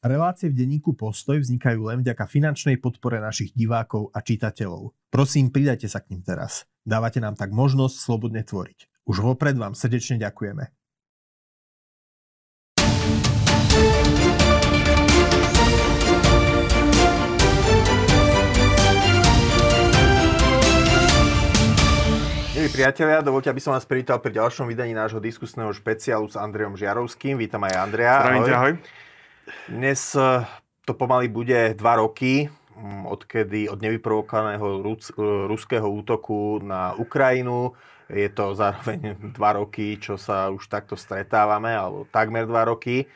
Relácie v denníku Postoj vznikajú len vďaka finančnej podpore našich divákov a čitateľov. Prosím, pridajte sa k ním teraz. Dávate nám tak možnosť slobodne tvoriť. Už vopred vám srdečne ďakujeme. Milí priatelia, dovolte, aby som vás privítal pri ďalšom vydaní nášho diskusného špeciálu s Andrejom Žiarovským. Vítam aj Andreja. Zdravím, ahoj. ahoj. Dnes e, to pomaly bude dva roky, mm, odkedy od nevyprovokovaného rus, e, ruského útoku na Ukrajinu. Je to zároveň dva roky, čo sa už takto stretávame, alebo takmer dva roky.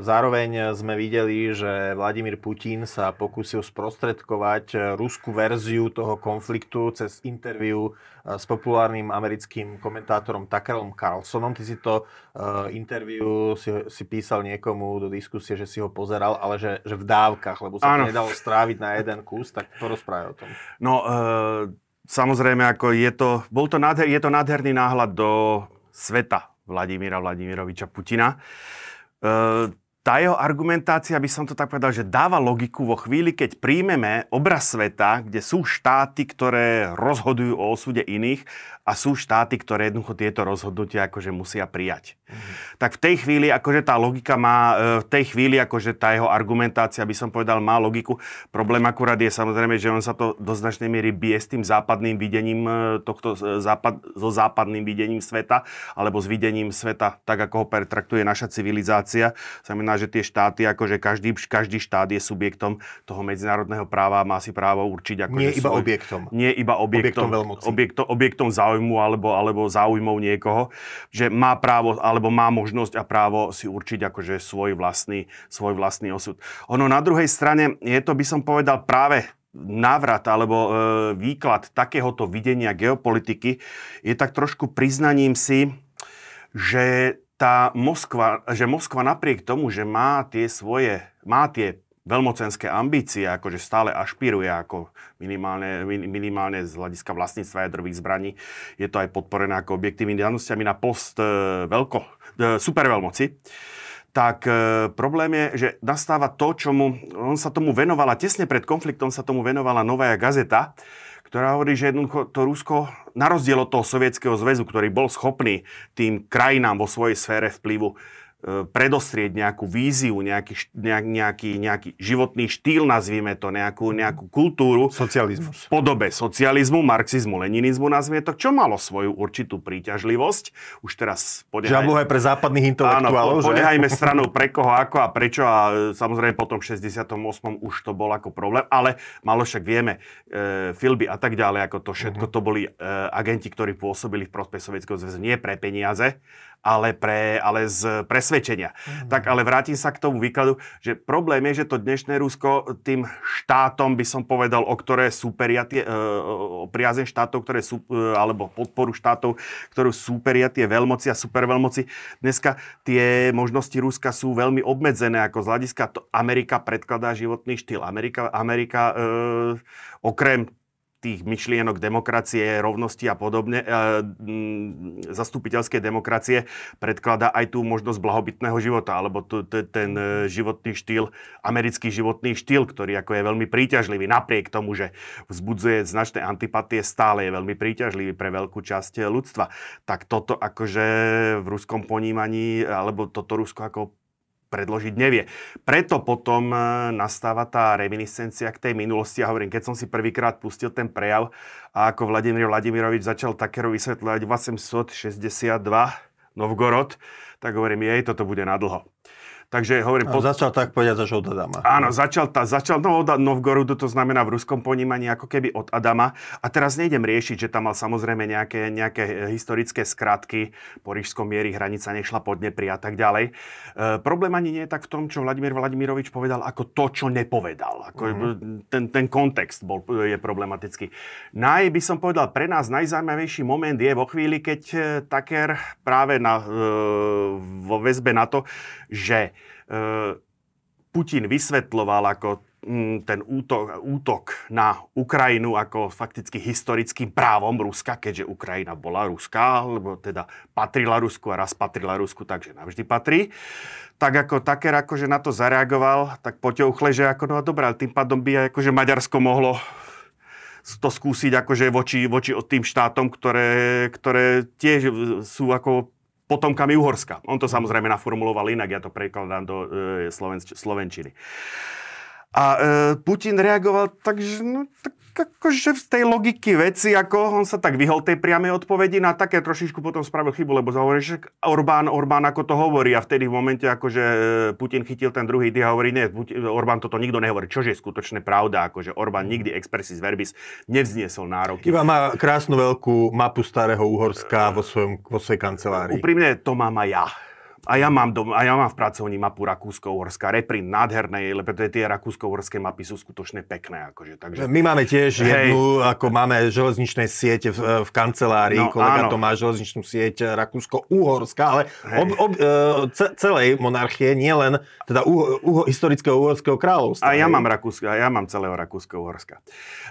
Zároveň sme videli, že Vladimír Putin sa pokúsil sprostredkovať ruskú verziu toho konfliktu cez interviu s populárnym americkým komentátorom Tuckerom Carlsonom. Ty si to interviu si, si písal niekomu do diskusie, že si ho pozeral, ale že, že v dávkach, lebo sa to nedalo stráviť na jeden kus, tak porozprávaj o tom. No, e, samozrejme, ako je to, bol to nádher, je to nádherný náhľad do sveta Vladimíra Vladimiroviča Putina. Uh, 呃 tá jeho argumentácia, by som to tak povedal, že dáva logiku vo chvíli, keď príjmeme obraz sveta, kde sú štáty, ktoré rozhodujú o osude iných a sú štáty, ktoré jednoducho tieto rozhodnutia akože musia prijať. Mm. Tak v tej chvíli, akože tá logika má, e, v tej chvíli, akože tá jeho argumentácia, by som povedal, má logiku. Problém akurát je samozrejme, že on sa to do značnej miery bije s tým západným videním e, tohto, e, západ, so západným videním sveta, alebo s videním sveta, tak ako ho pertraktuje naša civilizácia. Znamená, že tie štáty, akože každý, každý štát je subjektom toho medzinárodného práva, má si právo určiť. Akože nie iba svoj, objektom. Nie iba objektom. Objektom, objektom, objektom záujmu alebo, alebo záujmov niekoho, že má právo alebo má možnosť a právo si určiť akože svoj vlastný, svoj vlastný osud. Ono na druhej strane je to, by som povedal, práve návrat alebo e, výklad takéhoto videnia geopolitiky je tak trošku priznaním si, že tá Moskva, že Moskva napriek tomu, že má tie svoje, má tie veľmocenské ambície, akože stále ašpiruje ako minimálne, minimálne z hľadiska vlastníctva jadrových zbraní. Je to aj podporené ako objektívnymi danosťami na post e, veľko, e, superveľmoci tak e, problém je, že nastáva to, čomu on sa tomu venovala, tesne pred konfliktom sa tomu venovala Novaja gazeta, ktorá hovorí, že jednoducho to Rusko, na rozdiel od toho Sovietskeho zväzu, ktorý bol schopný tým krajinám vo svojej sfére vplyvu predostrieť nejakú víziu, nejaký, nejaký, nejaký životný štýl, nazvime to, nejakú, nejakú kultúru. Socializmus. V podobe socializmu, marxizmu, leninizmu, nazvime to, čo malo svoju určitú príťažlivosť. Už teraz podehaj... aj pre západných intelektuálov, Áno, podehajme stranou pre koho, ako a prečo a e, samozrejme potom v 68. už to bol ako problém, ale malo však vieme, e, filby a tak ďalej, ako to všetko, uh-huh. to boli e, agenti, ktorí pôsobili v prospech Sovietskeho zväzu nie pre peniaze, ale, pre, ale z presvedčenia. Mm. Tak ale vrátim sa k tomu výkladu, že problém je, že to dnešné Rusko tým štátom, by som povedal, o ktoré súperia tie, e, o priazeň štátov, ktoré sú, e, alebo podporu štátov, ktorú súperia tie veľmoci a superveľmoci. Dneska tie možnosti Ruska sú veľmi obmedzené, ako z hľadiska to Amerika predkladá životný štýl. Amerika, Amerika e, okrem tých myšlienok demokracie, rovnosti a podobne, e, zastupiteľskej demokracie predkladá aj tú možnosť blahobytného života, alebo tu, ten e, životný štýl, americký životný štýl, ktorý ako je veľmi príťažlivý, napriek tomu, že vzbudzuje značné antipatie, stále je veľmi príťažlivý pre veľkú časť ľudstva. Tak toto akože v ruskom ponímaní, alebo toto Rusko ako predložiť nevie. Preto potom e, nastáva tá reminiscencia k tej minulosti. Ja hovorím, keď som si prvýkrát pustil ten prejav a ako Vladimír Vladimirovič začal takero vysvetľovať 862 Novgorod, tak hovorím, jej, toto bude nadlho. Takže hovorím... Po... Začal tak povedať až od Adama. Áno, začal, tá, začal no, od Novgorodu, to znamená v ruskom ponímaní ako keby od Adama. A teraz nejdem riešiť, že tam mal samozrejme nejaké, nejaké e, historické skratky, po rížskom miery hranica nešla pod Dnepri a tak ďalej. E, problém ani nie je tak v tom, čo Vladimír Vladimirovič povedal, ako to, čo nepovedal. Ako mm. ten, ten kontext bol, je problematický. Naj, by som povedal, pre nás najzaujímavejší moment je vo chvíli, keď e, Taker práve na, e, vo väzbe na to, že E, Putin vysvetloval, ako mm, ten útok, útok na Ukrajinu ako fakticky historickým právom Ruska, keďže Ukrajina bola ruská, alebo teda patrila Rusku a raz patrila Rusku, takže navždy patrí. Tak ako Taker akože na to zareagoval, tak poťouchle, že ako no dobré, tým pádom by akože Maďarsko mohlo to skúsiť akože voči, voči tým štátom, ktoré, ktoré tiež sú ako potomkami Uhorska. On to samozrejme naformuloval inak, ja to prekladám do e, slovenčiny. A e, Putin reagoval tak, že no, tak akože v tej logiky veci, ako on sa tak vyhol tej priamej odpovedi na také trošičku potom spravil chybu, lebo hovorí, že Orbán, Orbán ako to hovorí a vtedy v momente, akože e, Putin chytil ten druhý dých a hovorí, nie, Orbán toto nikto nehovorí, čože je skutočne pravda, akože Orbán nikdy expressis verbis nevzniesol nároky. Iba má krásnu veľkú mapu starého Uhorska vo, svojom, vo svojej kancelárii. Úprimne, to mám aj ja. A ja mám, dom, a ja mám v pracovni mapu Rakúsko-Uhorska, reprint nádhernej, lebo tie Rakúsko-Uhorské mapy sú skutočne pekné. Akože, takže... My máme tiež hej. jednu, ako máme železničné siete v, v kancelárii, no, kolega áno. to má železničnú sieť Rakúsko-Uhorska, ale ob, ob, e, ce, celej monarchie, nie len teda uh, uh, historického uhorského kráľovstva. A ja hej. mám Rakúsko, ja mám celého Rakúsko-Uhorska.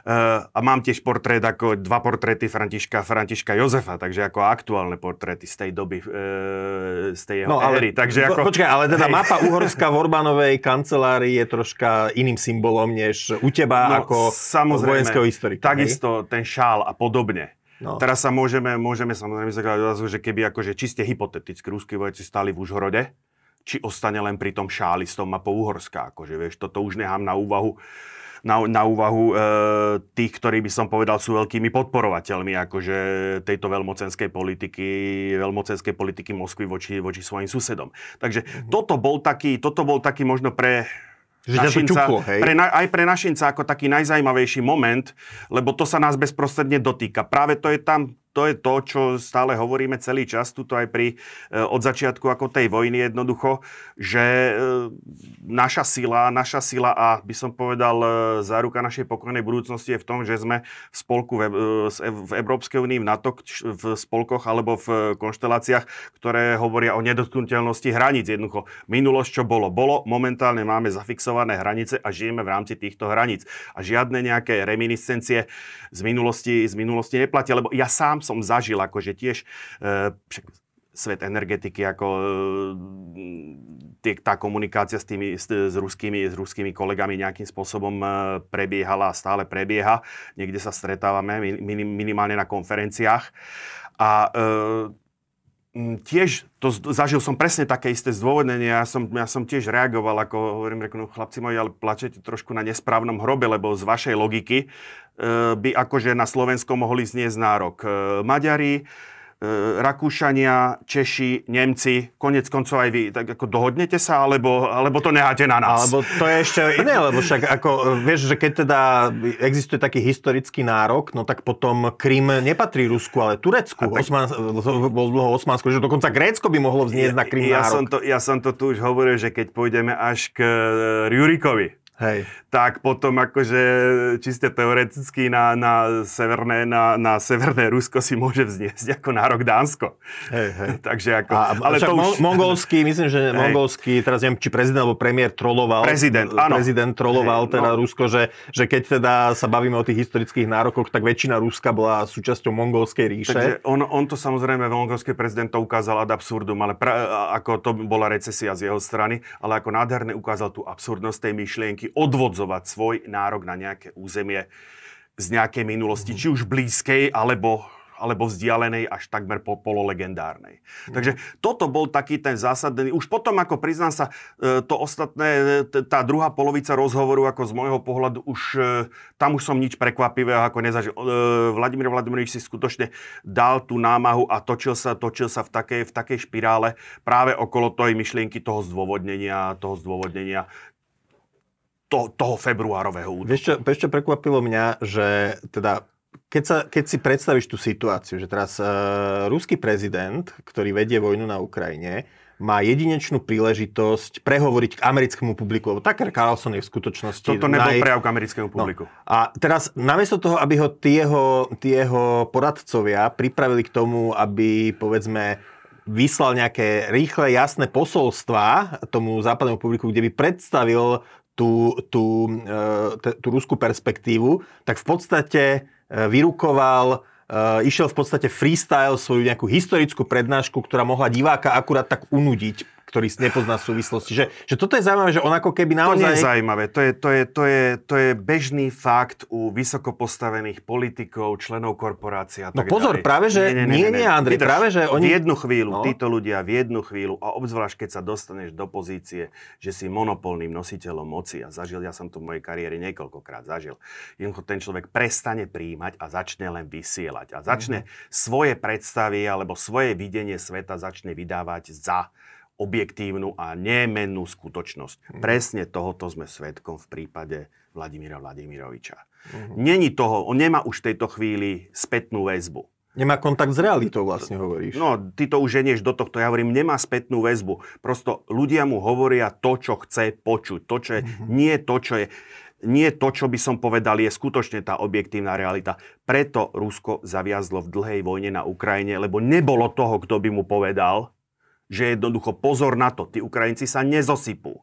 Uh, a mám tiež portrét, ako dva portréty Františka, Františka Jozefa, takže ako aktuálne portréty z tej doby, uh, z tej jeho no, ale. Takže ako... Počkaj, ale teda hej. mapa Uhorska v Orbánovej kancelárii je troška iným symbolom, než u teba no, ako vojenského historika. Takisto hej? ten šál a podobne. No. Teraz sa môžeme, môžeme samozrejme zakladať, že keby akože čiste hypoteticky ruskí vojaci stáli v Užhorode, či ostane len pri tom šáli s tou mapou Uhorska. Akože, vieš, toto už nechám na úvahu na, na úvahu e, tých, ktorí by som povedal sú veľkými podporovateľmi akože tejto veľmocenskej politiky, veľmocenskej politiky Moskvy voči, voči svojim susedom. Takže mm-hmm. toto bol taký, toto bol taký možno pre že našinca, čuplo, hej? Pre, aj pre našinca ako taký najzajímavejší moment, lebo to sa nás bezprostredne dotýka. Práve to je tam to je to, čo stále hovoríme celý čas, tuto aj pri, e, od začiatku ako tej vojny jednoducho, že e, naša sila, naša sila a by som povedal e, záruka našej pokojnej budúcnosti je v tom, že sme v spolku v, Európskej únii, v NATO, v spolkoch alebo v konšteláciách, ktoré hovoria o nedotknutelnosti hraníc. Jednoducho, minulosť, čo bolo, bolo, momentálne máme zafixované hranice a žijeme v rámci týchto hraníc. A žiadne nejaké reminiscencie z minulosti, z minulosti neplatia, lebo ja sám som zažil akože tiež e, svet energetiky, ako e, tá komunikácia s, tými, s, s, ruskými, s ruskými kolegami nejakým spôsobom e, prebiehala a stále prebieha. Niekde sa stretávame minim, minimálne na konferenciách. A e, tiež to zažil som presne také isté zdôvodnenie. Ja som, ja som tiež reagoval, ako hovorím, reku, no chlapci moji, ale plačete trošku na nesprávnom hrobe, lebo z vašej logiky e, by akože na Slovensko mohli zniesť nárok e, Maďari, Rakúšania, Češi, Nemci, konec koncov aj vy, tak ako dohodnete sa, alebo, alebo to necháte na nás? Alebo to je ešte iné, lebo však ako, vieš, že keď teda existuje taký historický nárok, no tak potom Krym nepatrí Rusku, ale Turecku. Tak... Osman, bol dlho Osmansko, že dokonca Grécko by mohlo vzniesť ja, na Krym ja nárok. Som to, ja som to tu už hovoril, že keď pôjdeme až k Rurikovi, Hej. tak potom akože čiste teoreticky na, na, severné, na, na severné Rusko si môže vzniesť ako nárok Dánsko. Hej, hej. Takže ako... A, ale to už... mongolský, myslím, že hej. mongolský, teraz neviem, či prezident alebo premiér troloval. Prezident, áno. Prezident troloval hej, teda no. Rusko, že, že keď teda sa bavíme o tých historických nárokoch, tak väčšina Ruska bola súčasťou mongolskej ríše. Takže on, on to samozrejme, mongolský prezident to ukázal ad absurdum, ale pra, ako to bola recesia z jeho strany, ale ako nádherne ukázal tú absurdnosť tej myšlienky politiky odvodzovať svoj nárok na nejaké územie z nejakej minulosti, mm. či už blízkej, alebo alebo vzdialenej až takmer po pololegendárnej. Mm. Takže toto bol taký ten zásadný. Už potom, ako priznám sa, e, to ostatné, tá druhá polovica rozhovoru, ako z môjho pohľadu, už e, tam už som nič prekvapivého ako nezažil. E, Vladimír Vladimirovič si skutočne dal tú námahu a točil sa, točil sa v takej, v takej špirále práve okolo tej myšlienky toho zdôvodnenia, toho zdôvodnenia to, toho februárového útoku. Vieš čo, vieš čo prekvapilo mňa, že teda keď, sa, keď si predstavíš tú situáciu, že teraz uh, ruský prezident, ktorý vedie vojnu na Ukrajine, má jedinečnú príležitosť prehovoriť k americkému publiku, lebo Tucker Carlson je v skutočnosti... Toto nebol naj... prejav k americkému no. publiku. No. A teraz, namiesto toho, aby ho tie jeho, tie jeho poradcovia pripravili k tomu, aby, povedzme, vyslal nejaké rýchle, jasné posolstva tomu západnému publiku, kde by predstavil tú, tú, e, tú ruskú perspektívu, tak v podstate e, vyrukoval Uh, išiel v podstate freestyle, svoju nejakú historickú prednášku, ktorá mohla diváka akurát tak unudiť ktorý nepozná súvislosti. Že, že toto je zaujímavé, že on ako keby naozaj... To nie je zaujímavé. To je, to, je, to, je, to je bežný fakt u vysoko postavených politikov, členov korporácií a No pozor, ďalej. práve že... Nie, nie, nie, nie, nie Andrej, Vydrž, práve že oni... V jednu chvíľu, no. títo ľudia v jednu chvíľu, a obzvlášť keď sa dostaneš do pozície, že si monopolným nositeľom moci, a zažil, ja som to v mojej kariére niekoľkokrát zažil, jednoducho ten človek prestane príjmať a začne len vysielať. A začne mm-hmm. svoje predstavy alebo svoje videnie sveta začne vydávať za objektívnu a nemennú skutočnosť. Mm. Presne tohoto sme svetkom v prípade Vladimíra Vladimiroviča. Mm. Není toho, on nemá už v tejto chvíli spätnú väzbu. Nemá kontakt s realitou, vlastne hovoríš. No, ty to už ženieš do tohto. Ja hovorím, nemá spätnú väzbu. Prosto ľudia mu hovoria to, čo chce počuť. To, čo je, mm-hmm. nie to, čo je nie to, čo by som povedal, je skutočne tá objektívna realita. Preto Rusko zaviazlo v dlhej vojne na Ukrajine, lebo nebolo toho, kto by mu povedal, že jednoducho pozor na to, tí Ukrajinci sa nezosypú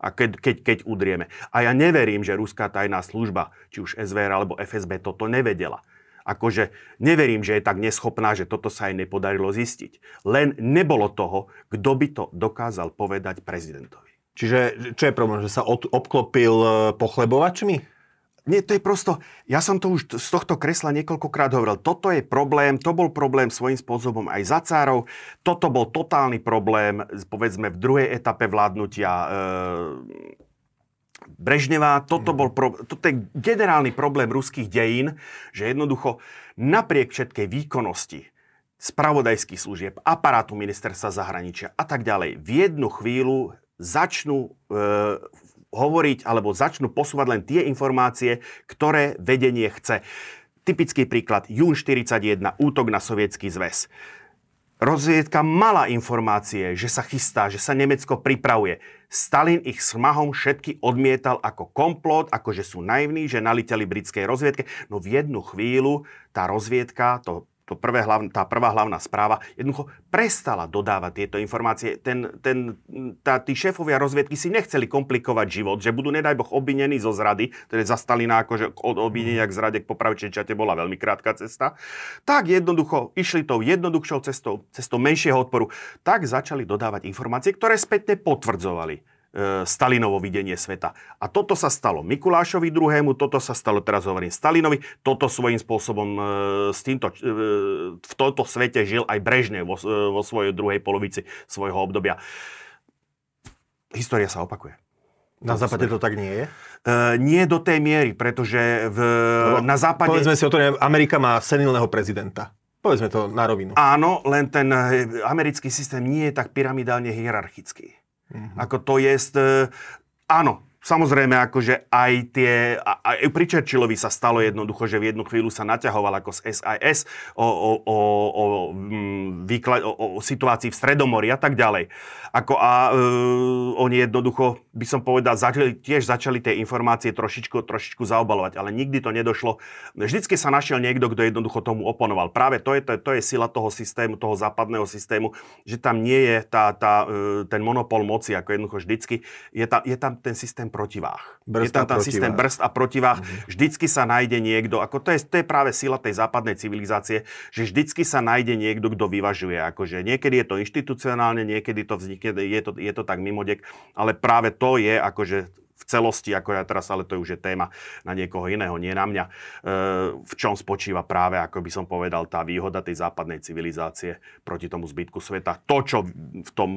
a keď, keď, keď udrieme. A ja neverím, že ruská tajná služba, či už SVR alebo FSB, toto nevedela. Akože neverím, že je tak neschopná, že toto sa jej nepodarilo zistiť. Len nebolo toho, kto by to dokázal povedať prezidentovi. Čiže čo je problém, že sa od, obklopil eh, pochlebovačmi? Nie, to je prosto, ja som to už z tohto kresla niekoľkokrát hovoril, toto je problém, to bol problém svojím spôsobom aj za cárov, toto bol totálny problém, povedzme, v druhej etape vládnutia e, Brežneva, toto, bol pro, toto je generálny problém ruských dejín, že jednoducho napriek všetkej výkonnosti spravodajských služieb, aparátu ministerstva zahraničia a tak ďalej, v jednu chvíľu začnú e, hovoriť alebo začnú posúvať len tie informácie, ktoré vedenie chce. Typický príklad, jún 41, útok na sovietský zväz. Rozviedka mala informácie, že sa chystá, že sa Nemecko pripravuje. Stalin ich smahom všetky odmietal ako komplot, ako že sú naivní, že naliteli britskej rozviedke. No v jednu chvíľu tá rozviedka, to to prvé hlavn, tá prvá hlavná správa jednoducho prestala dodávať tieto informácie. Ten, ten, tá, tí šéfovia rozviedky si nechceli komplikovať život, že budú, nedaj Boh, obvinení zo zrady, ktoré za Stalina akože od obvinenia k zrade k popravčej čate bola veľmi krátka cesta, tak jednoducho išli tou jednoduchšou cestou, cestou menšieho odporu, tak začali dodávať informácie, ktoré spätne potvrdzovali Stalinovo videnie sveta. A toto sa stalo Mikulášovi II, toto sa stalo, teraz hovorím, Stalinovi, toto svojím spôsobom e, s týmto, e, v tomto svete žil aj Brežnev vo, vo svojej druhej polovici svojho obdobia. História sa opakuje. Na západe to tak nie je? Uh, nie do tej miery, pretože v, no, na západe... Povedzme si o tom, Amerika má senilného prezidenta. Povedzme to na rovinu. Áno, len ten americký systém nie je tak pyramidálne hierarchický. Mm-hmm. Ako to je, áno, Samozrejme, akože aj tie, aj pri Churchillovi sa stalo jednoducho, že v jednu chvíľu sa naťahoval ako z SIS o, o, o, o, mm, výkla, o, o situácii v Stredomori a tak ďalej. Ako a e, oni jednoducho, by som povedal, začali, tiež začali tie informácie trošičku, trošičku zaobalovať, ale nikdy to nedošlo. Vždycky sa našiel niekto, kto jednoducho tomu oponoval. Práve to je, to, to je sila toho systému, toho západného systému, že tam nie je tá, tá, e, ten monopol moci, ako jednoducho vždycky. Je tam, je tam ten systém protivách. Brzd je tam ten systém brzd a protivách. Mm-hmm. Vždycky sa nájde niekto, ako to je, to je práve sila tej západnej civilizácie, že vždycky sa nájde niekto, kto vyvažuje. Akože niekedy je to inštitucionálne, niekedy to vznikne je to, je to tak mimodek, ale práve to je akože v celosti, ako ja teraz, ale to už je téma na niekoho iného, nie na mňa, e, v čom spočíva práve, ako by som povedal, tá výhoda tej západnej civilizácie proti tomu zbytku sveta. To, čo v tom,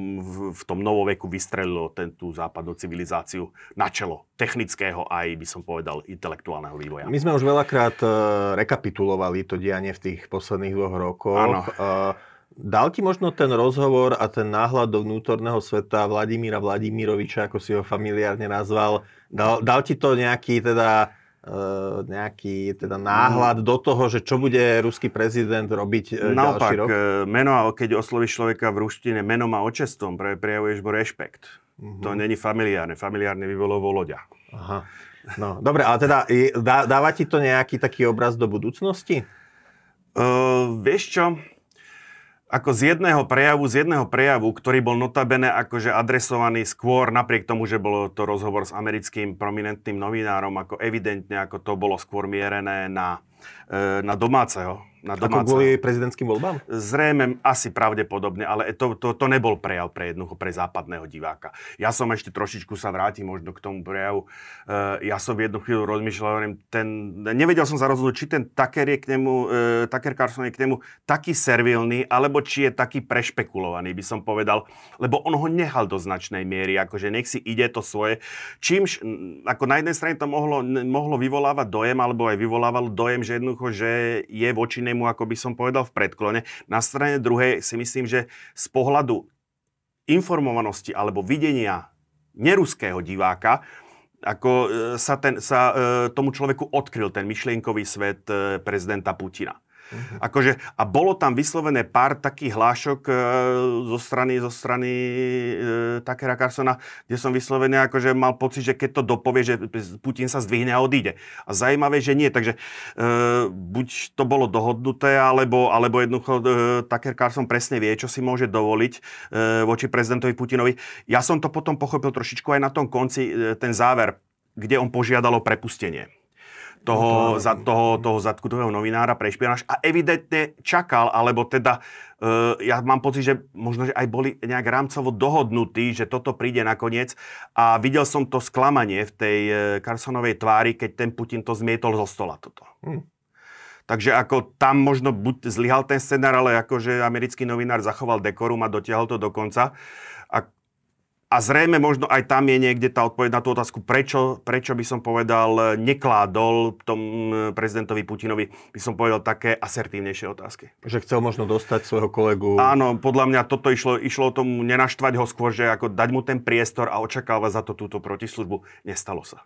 v tom novoveku vystrelilo ten, tú západnú civilizáciu na čelo technického aj, by som povedal, intelektuálneho vývoja. My sme už veľakrát e, rekapitulovali to dianie v tých posledných dvoch rokoch. Áno. E, Dal ti možno ten rozhovor a ten náhľad do vnútorného sveta Vladimíra Vladimiroviča, ako si ho familiárne nazval, dal, dal ti to nejaký teda uh, nejaký teda náhľad do toho, že čo bude ruský prezident robiť uh, Naopak, ďalší rok? E, meno, keď oslovíš človeka v ruštine menom a očestom, prejavuješ mu rešpekt. Uh-huh. To není familiárne. Familiárne by bolo voloďa. Aha. No, dobre, ale teda dá, dáva ti to nejaký taký obraz do budúcnosti? Uh, vieš čo? Ako z jedného prejavu, z jedného prejavu, ktorý bol notabene akože adresovaný skôr, napriek tomu, že bolo to rozhovor s americkým prominentným novinárom, ako evidentne, ako to bolo skôr mierené na, e, na domáceho na domáca. Ako kvôli prezidentským voľbám? Zrejme asi pravdepodobne, ale to, to, to nebol prejav pre jednoho, pre západného diváka. Ja som ešte trošičku sa vrátim možno k tomu prejavu. Uh, ja som v jednu chvíľu rozmýšľal, hovorím, ten, nevedel som sa rozhodnúť, či ten Tucker je k nemu, uh, Tucker Carlson je k nemu taký servilný, alebo či je taký prešpekulovaný, by som povedal, lebo on ho nehal do značnej miery, akože nech si ide to svoje. Čímž, ako na jednej strane to mohlo, mohlo vyvolávať dojem, alebo aj vyvolávalo dojem, že jednoducho, že je voči nemu, ako by som povedal, v predklone. Na strane druhej si myslím, že z pohľadu informovanosti alebo videnia neruského diváka, ako e, sa, ten, sa e, tomu človeku odkryl ten myšlienkový svet e, prezidenta Putina. Uh-huh. Akože, a bolo tam vyslovené pár takých hlášok e, zo strany, zo strany e, Takera Carsona, kde som vyslovený akože mal pocit, že keď to dopovie, že Putin sa zdvihne a odíde. A zaujímavé, že nie. Takže e, buď to bolo dohodnuté, alebo, alebo jednoducho e, Taker Carson presne vie, čo si môže dovoliť e, voči prezidentovi Putinovi. Ja som to potom pochopil trošičku aj na tom konci, e, ten záver, kde on požiadalo prepustenie toho, za, toho, toho zadkutového novinára pre špionáž a evidentne čakal, alebo teda uh, ja mám pocit, že možno, že aj boli nejak rámcovo dohodnutí, že toto príde nakoniec a videl som to sklamanie v tej uh, Carsonovej tvári, keď ten Putin to zmietol zo stola toto. Hmm. Takže ako tam možno buď zlyhal ten scenár, ale akože americký novinár zachoval dekorum a dotiahol to do konca. A a zrejme možno aj tam je niekde tá odpoveď na tú otázku, prečo, prečo by som povedal, nekládol tom prezidentovi Putinovi, by som povedal, také asertívnejšie otázky. Že chcel možno dostať svojho kolegu... Áno, podľa mňa toto išlo, išlo o tomu nenaštvať ho skôr, že ako dať mu ten priestor a očakávať za to túto protislužbu. Nestalo sa.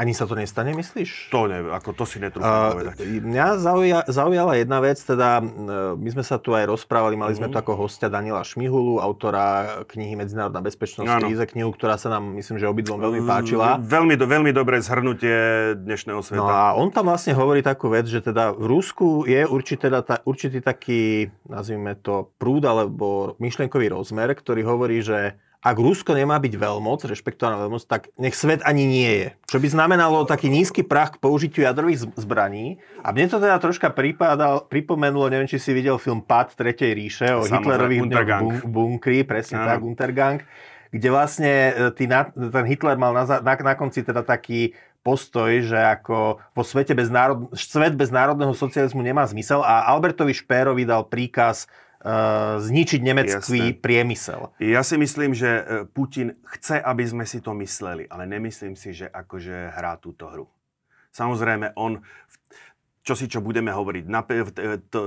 Ani sa to nestane, myslíš? To neviem, ako to si netrúfam uh, povedať. Mňa zauja, zaujala jedna vec, teda my sme sa tu aj rozprávali, mali sme tu mhm. ako hostia Daniela Šmihulu, autora knihy Medzinárodná bezpečnosť v kríze, knihu, ktorá sa nám, myslím, že obidvom veľmi páčila. Veľmi, veľmi dobré zhrnutie dnešného sveta. No a on tam vlastne hovorí takú vec, že teda v Rusku je určitý, teda, určitý taký, nazvime to, prúd alebo myšlienkový rozmer, ktorý hovorí, že ak Rusko nemá byť veľmoc, rešpektovaná veľmoc, tak nech svet ani nie je. Čo by znamenalo taký nízky prach k použitiu jadrových zbraní. A mne to teda troška pripadal, pripomenulo, neviem, či si videl film Pad Tretej ríše o Hitlerových bun- bunkri, presne ja. tak, Untergang, kde vlastne e, tý, ten Hitler mal na, na, na konci teda taký postoj, že ako vo svete bez národ, svet bez národného socializmu nemá zmysel a Albertovi Špérovi dal príkaz zničiť nemecký Jasne. priemysel. Ja si myslím, že e, Putin chce, aby sme si to mysleli, ale nemyslím si, že akože hrá túto hru. Samozrejme, on čo si čo budeme hovoriť.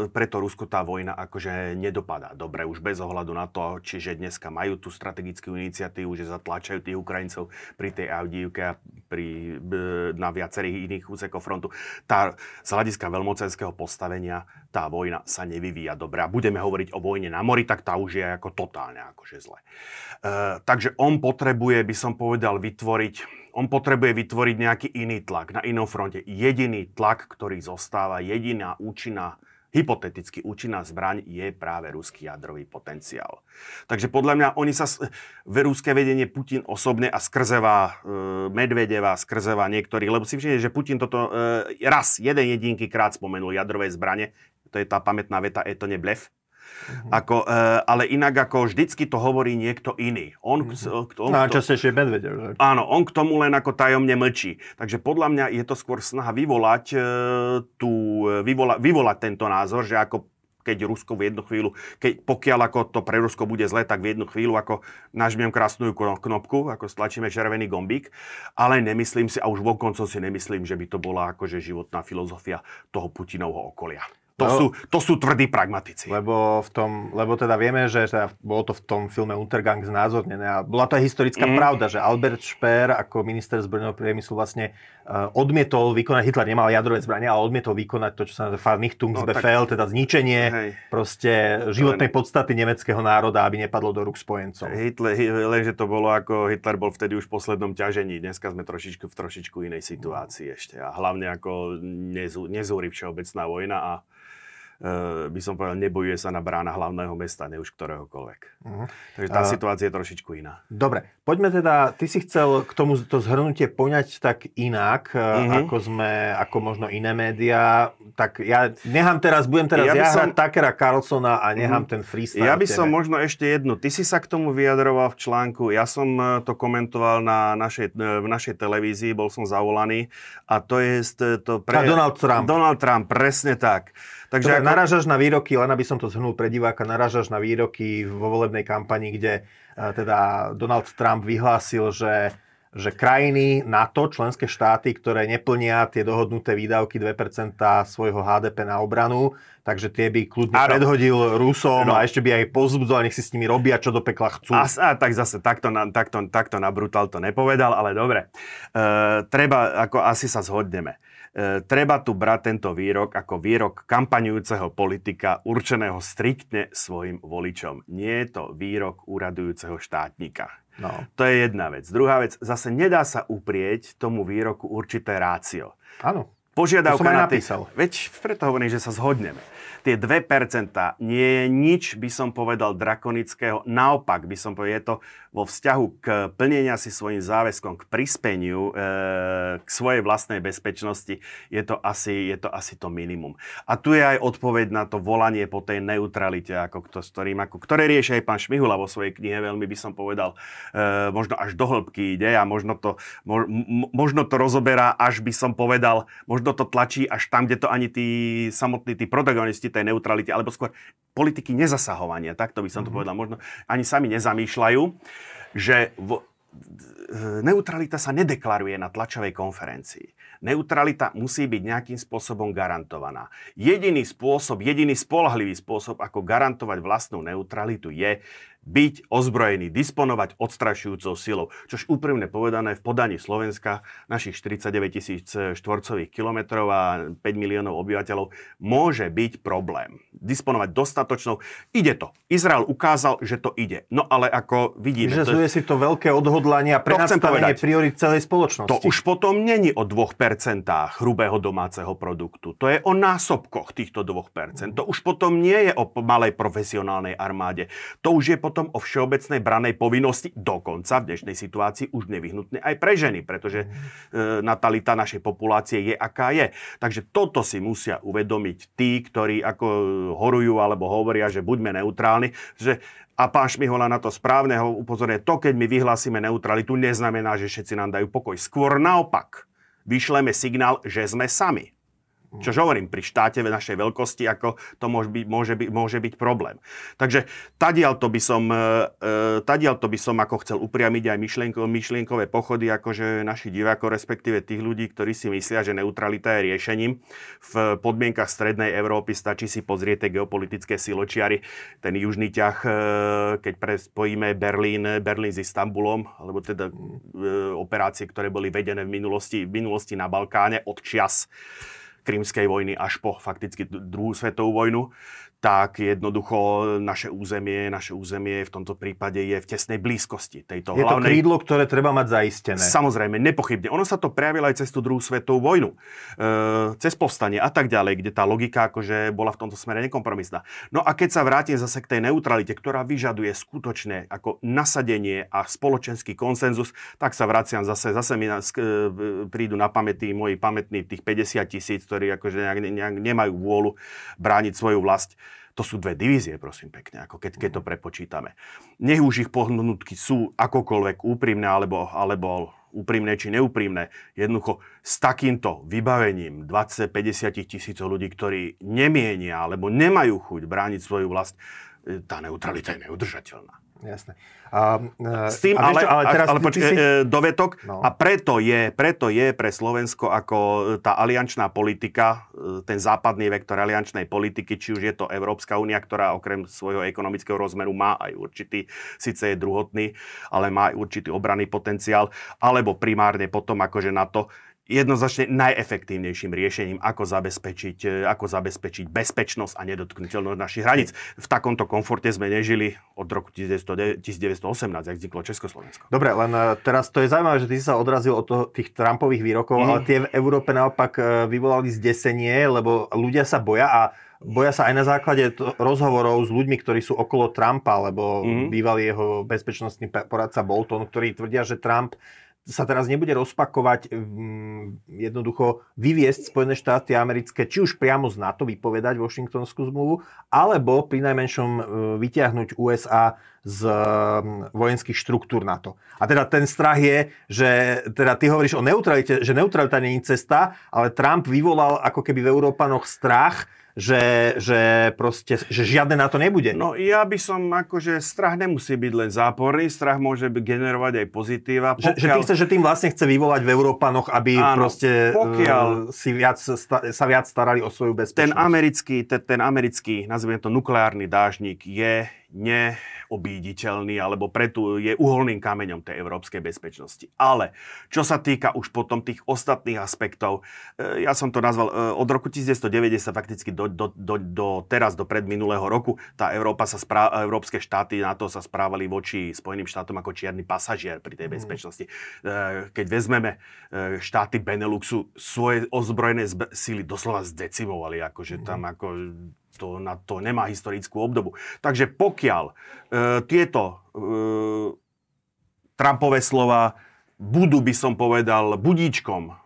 Preto Rusko tá vojna akože nedopadá dobre, už bez ohľadu na to, čiže dneska majú tú strategickú iniciatívu, že zatláčajú tých Ukrajincov pri tej Avdívke a pri, na viacerých iných úsekoch frontu. Tá, z hľadiska veľmocenského postavenia tá vojna sa nevyvíja dobre. A budeme hovoriť o vojne na mori, tak tá už je ako totálne akože zle. E, takže on potrebuje, by som povedal, vytvoriť on potrebuje vytvoriť nejaký iný tlak na inom fronte. Jediný tlak, ktorý zostáva, jediná účinná hypoteticky účinná zbraň je práve ruský jadrový potenciál. Takže podľa mňa oni sa, v ruské vedenie Putin osobne a skrzeva e, Medvedeva, skrzeva niektorí, lebo si všimne, že Putin toto e, raz, jeden jedinky krát spomenul jadrové zbranie, to je tá pamätná veta, je to Uh-huh. Ako, e, ale inak ako vždycky to hovorí niekto iný. On, uh-huh. k, on, no častejšie Medvedev. Áno, on k tomu len ako tajomne mlčí. Takže podľa mňa je to skôr snaha vyvolať, e, tú, vyvola, vyvolať tento názor, že ako keď Rusko v jednu chvíľu, keď, pokiaľ ako to pre Rusko bude zle, tak v jednu chvíľu ako nažmiem krásnu knopku, ako stlačíme červený gombík, ale nemyslím si, a už vonkoncom si nemyslím, že by to bola akože životná filozofia toho Putinovho okolia. To, no, sú, to sú tvrdí pragmatici. Lebo, v tom, lebo teda vieme, že teda bolo to v tom filme Untergang znázornené a bola to aj historická mm. pravda, že Albert Speer ako minister zbrojného priemyslu vlastne uh, odmietol vykonať, Hitler nemal jadrové zbranie, ale odmietol vykonať to, čo sa nazýva Vernichtungsbefehl, no, teda zničenie hej. proste životnej podstaty nemeckého národa, aby nepadlo do rúk spojencov. Hitler, lenže to bolo ako, Hitler bol vtedy už v poslednom ťažení, dneska sme trošičku v trošičku inej situácii ešte a hlavne ako nezúri všeobecná vojna a by som povedal, nebojuje sa na brána hlavného mesta, ne už ktoréhokoľvek. Uh-huh. Takže tá uh, situácia je trošičku iná. Dobre, poďme teda, ty si chcel k tomu to zhrnutie poňať tak inak, uh-huh. ako sme, ako možno iné médiá. Tak ja nechám teraz, budem teraz ja, ja som... Takera Carlsona a nechám uh-huh. ten freestyle. Ja by som možno ešte jednu. Ty si sa k tomu vyjadroval v článku, ja som to komentoval na našej, v našej televízii, bol som zavolaný a to je to pre... A Donald Trump. Donald Trump, presne tak. Takže ako... narážaš na výroky, len aby som to zhrnul pre diváka, narážaš na výroky vo volebnej kampani, kde uh, teda Donald Trump vyhlásil, že že krajiny NATO, členské štáty, ktoré neplnia tie dohodnuté výdavky 2% svojho HDP na obranu, takže tie by kľudne ano. predhodil Rusom no. a ešte by aj pozbudzoval, nech si s nimi robia, čo do pekla chcú. A, a tak zase takto na, takto, takto na brutál to nepovedal, ale dobre. E, treba, ako asi sa zhodneme. E, treba tu brať tento výrok ako výrok kampaňujúceho politika určeného striktne svojim voličom. Nie je to výrok úradujúceho štátnika. No. To je jedna vec. Druhá vec, zase nedá sa uprieť tomu výroku určité rácio. Áno. Požiadavka to som aj na. Tých, veď preto hovorím, že sa zhodneme tie 2% nie je nič, by som povedal, drakonického. Naopak by som povedal, je to vo vzťahu k plnenia si svojim záväzkom, k prispeniu, e, k svojej vlastnej bezpečnosti, je to, asi, je to asi to minimum. A tu je aj odpoveď na to volanie po tej neutralite, ako kto, s ktorým, ako, ktoré rieši aj pán Šmihula vo svojej knihe, veľmi by som povedal, e, možno až do hĺbky ide a možno to, mo, možno to rozoberá, až by som povedal, možno to tlačí až tam, kde to ani tí samotní tí protagonisti tej neutralite, alebo skôr politiky nezasahovania, takto by som to mm-hmm. povedal, možno ani sami nezamýšľajú, že v, neutralita sa nedeklaruje na tlačovej konferencii. Neutralita musí byť nejakým spôsobom garantovaná. Jediný spôsob, jediný spolahlivý spôsob, ako garantovať vlastnú neutralitu je byť ozbrojený, disponovať odstrašujúcou silou. Čož úprimne povedané v podaní Slovenska, našich 49 tisíc štvorcových kilometrov a 5 miliónov obyvateľov, môže byť problém. Disponovať dostatočnou. Ide to. Izrael ukázal, že to ide. No ale ako vidíme... Vyžazuje to... si to veľké odhodlanie a prenastavenie priorit celej spoločnosti. To už potom není o 2% hrubého domáceho produktu. To je o násobkoch týchto 2%. To už potom nie je o malej profesionálnej armáde. To už je potom potom o všeobecnej branej povinnosti, dokonca v dnešnej situácii už nevyhnutne aj pre ženy, pretože e, natalita našej populácie je aká je. Takže toto si musia uvedomiť tí, ktorí ako horujú alebo hovoria, že buďme neutrálni, že a pán Šmihola na to správneho upozorňuje, to keď my vyhlásime neutralitu, neznamená, že všetci nám dajú pokoj. Skôr naopak, vyšleme signál, že sme sami. Čo hovorím, pri štáte našej veľkosti, ako to môže byť, môže byť, môže byť problém. Takže tadiaľ to by som, e, e, tadiaľ to by som ako chcel upriamiť aj myšlienko, myšlienkové pochody, akože našich divákov, respektíve tých ľudí, ktorí si myslia, že neutralita je riešením. V podmienkach strednej Európy stačí si pozrieť tie geopolitické siločiary. Ten južný ťah, e, keď prespojíme Berlín, Berlín s Istanbulom, alebo teda operácie, ktoré boli vedené v minulosti, v minulosti na Balkáne od čias Krymskej vojny až po fakticky druhú svetovú vojnu, tak jednoducho naše územie, naše územie v tomto prípade je v tesnej blízkosti tejto je hlavnej... Je to krídlo, ktoré treba mať zaistené. Samozrejme, nepochybne. Ono sa to prejavilo aj cez tú druhú svetovú vojnu. E, cez povstanie a tak ďalej, kde tá logika akože bola v tomto smere nekompromisná. No a keď sa vrátim zase k tej neutralite, ktorá vyžaduje skutočne ako nasadenie a spoločenský konsenzus, tak sa vraciam zase, zase mi na, e, prídu na pamäti moji pamätní tých 50 tisíc, ktorí akože nejak, nejak nemajú vôľu brániť svoju vlast. To sú dve divízie, prosím pekne, ako keď, keď to prepočítame. Nech už ich pohnutky sú akokoľvek úprimné alebo, alebo úprimné či neúprimné. Jednoducho s takýmto vybavením 20-50 tisícov ľudí, ktorí nemienia alebo nemajú chuť brániť svoju vlast, e, tá neutralita je neudržateľná. Jasné. A, S tým, a ale, čo, ale, teraz ale počkej, si... E, dovetok, no. a preto je, preto je pre Slovensko ako tá aliančná politika, e, ten západný vektor aliančnej politiky, či už je to Európska únia, ktorá okrem svojho ekonomického rozmeru má aj určitý, síce je druhotný, ale má aj určitý obranný potenciál, alebo primárne potom akože na to, jednoznačne najefektívnejším riešením, ako zabezpečiť, e, ako zabezpečiť bezpečnosť a nedotknutelnosť našich hraníc. V takomto komforte sme nežili od roku 1918, ak vzniklo Československo. Dobre, len e, teraz to je zaujímavé, že ty si sa odrazil od toho, tých Trumpových výrokov, mm. ale tie v Európe naopak e, vyvolali zdesenie, lebo ľudia sa boja a boja sa aj na základe to, rozhovorov s ľuďmi, ktorí sú okolo Trumpa, lebo mm-hmm. bývalý jeho bezpečnostný poradca Bolton, ktorí tvrdia, že Trump sa teraz nebude rozpakovať mm, jednoducho vyviesť Spojené štáty americké, či už priamo z NATO vypovedať Washingtonskú zmluvu, alebo pri najmenšom e, vyťahnuť USA z mm, vojenských štruktúr NATO. A teda ten strach je, že teda ty hovoríš o neutralite, že neutralita nie je cesta, ale Trump vyvolal ako keby v Európanoch strach, že, že proste, že žiadne na to nebude. No ja by som akože strach nemusí byť len záporný, strach môže generovať aj pozitíva. Pokiaľ... Že, že ty chceš, že tým vlastne chce vyvolať v Európanoch, aby Áno, proste pokiaľ uh, si viac, sa viac starali o svoju bezpečnosť. Ten americký, ten, ten americký, nazviem to nukleárny dážnik je neobíditeľný, alebo preto je uholným kameňom tej európskej bezpečnosti. Ale čo sa týka už potom tých ostatných aspektov, e, ja som to nazval e, od roku 1990 fakticky do, do, do, do teraz, do predminulého roku, tá Európa sa správ, európske štáty na to sa správali voči Spojeným štátom ako čierny pasažier pri tej mhm. bezpečnosti. Mm. Keď vezmeme štáty Beneluxu, svoje ozbrojené síly doslova zdecimovali, akože tam mhm. ako to, na to nemá historickú obdobu. Takže pokiaľ e, tieto e, Trumpové slova budú, by som povedal, budíčkom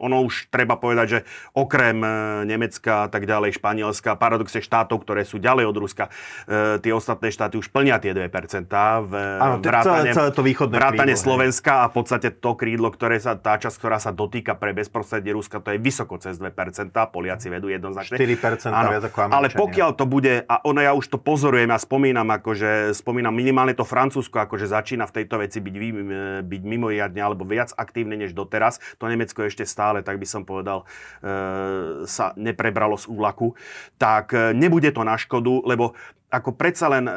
ono už treba povedať, že okrem e, Nemecka a tak ďalej, Španielska, paradoxe štátov, ktoré sú ďalej od Ruska, e, tie ostatné štáty už plnia tie 2%. V, Áno, vrátane, celé, celé to východné vrátane krídlo, Slovenska hej. a v podstate to krídlo, ktoré sa, tá časť, ktorá sa dotýka pre bezprostredne Ruska, to je vysoko cez 2%. Poliaci vedú jednoznačne. 4% Áno, viac ako Ale pokiaľ to bude, a ono ja už to pozorujem a spomínam, akože, spomínam minimálne to Francúzsko, akože začína v tejto veci byť, byť mimoriadne alebo viac aktívne než doteraz. To Nemecko ešte stále stále, tak by som povedal, e, sa neprebralo z úlaku, tak e, nebude to na škodu, lebo ako predsa len e,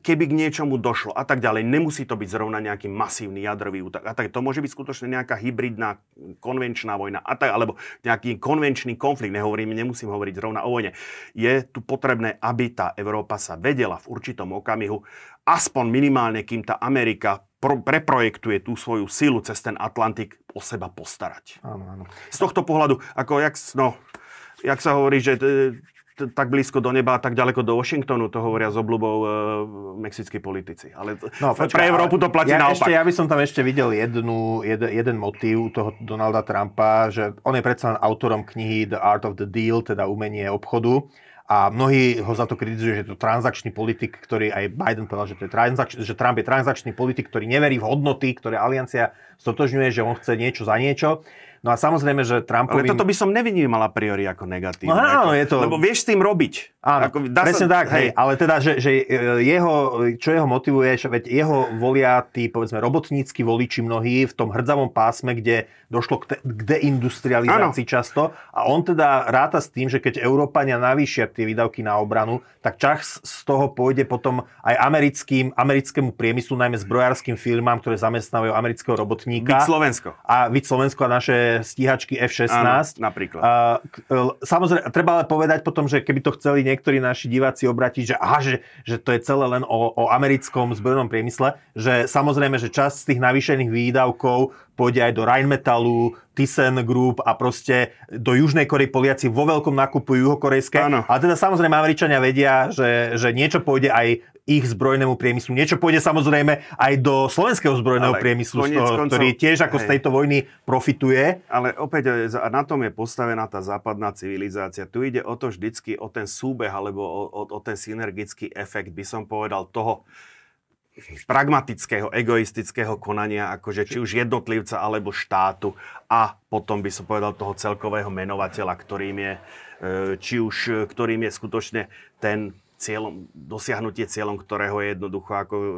keby k niečomu došlo a tak ďalej, nemusí to byť zrovna nejaký masívny jadrový útok. A tak to môže byť skutočne nejaká hybridná konvenčná vojna a tak, alebo nejaký konvenčný konflikt. Nehovorím, nemusím hovoriť zrovna o vojne. Je tu potrebné, aby tá Európa sa vedela v určitom okamihu, aspoň minimálne, kým tá Amerika pro, preprojektuje tú svoju silu cez ten Atlantik o seba postarať. Áno, áno. Z tohto pohľadu, ako jak, no, jak sa hovorí, že tak blízko do neba a tak ďaleko do Washingtonu, to hovoria s obľubou e, mexickí politici. Ale no, počkaj, pre Európu to platí ja naopak. Ešte, ja by som tam ešte videl jednu, jed, jeden motív toho Donalda Trumpa, že on je predsa autorom knihy The Art of the Deal, teda umenie obchodu. A mnohí ho za to kritizujú, že je to transakčný politik, ktorý aj Biden povedal, že, to je transakč- že Trump je transakčný politik, ktorý neverí v hodnoty, ktoré aliancia stotožňuje, že on chce niečo za niečo. No a samozrejme, že Trumpovi... Ale toto by som nevynímal a priori ako negatívne. No áno, je to... Lebo vieš s tým robiť. Áno, ako, dá presne sa... tak, hej. Ale teda, že, že e, jeho, čo jeho motivuje, že veď jeho volia tí, povedzme, robotnícky voliči mnohí v tom hrdzavom pásme, kde došlo k, te, k deindustrializácii ano. často. A on teda ráta s tým, že keď Európania navýšia tie výdavky na obranu, tak čas z toho pôjde potom aj americkým, americkému priemyslu, najmä zbrojárským firmám, ktoré zamestnávajú amerického robotníka. Byť Slovensko. A byť Slovensko a naše stíhačky F-16. Áno, napríklad. A, samozrejme, treba ale povedať potom, že keby to chceli niektorí naši diváci obratiť, že aha, že, že to je celé len o, o americkom zbrojnom priemysle, že samozrejme, že časť z tých navýšených výdavkov pôjde aj do Rheinmetallu, Thyssen Group a proste do Južnej Korei Poliaci vo veľkom nakupujú juhokorejské. Áno. Ale teda samozrejme Američania vedia, že, že niečo pôjde aj ich zbrojnému priemyslu. Niečo pôjde samozrejme aj do slovenského zbrojného Ale priemyslu, z toho, koncov, ktorý tiež ako hej. z tejto vojny profituje. Ale opäť na tom je postavená tá západná civilizácia. Tu ide o to vždycky, o ten súbeh alebo o, o, o ten synergický efekt, by som povedal, toho, pragmatického, egoistického konania, akože či už jednotlivca alebo štátu a potom by som povedal toho celkového menovateľa, ktorým je, e, či už ktorým je skutočne ten cieľom, dosiahnutie cieľom, ktorého je jednoducho ako e,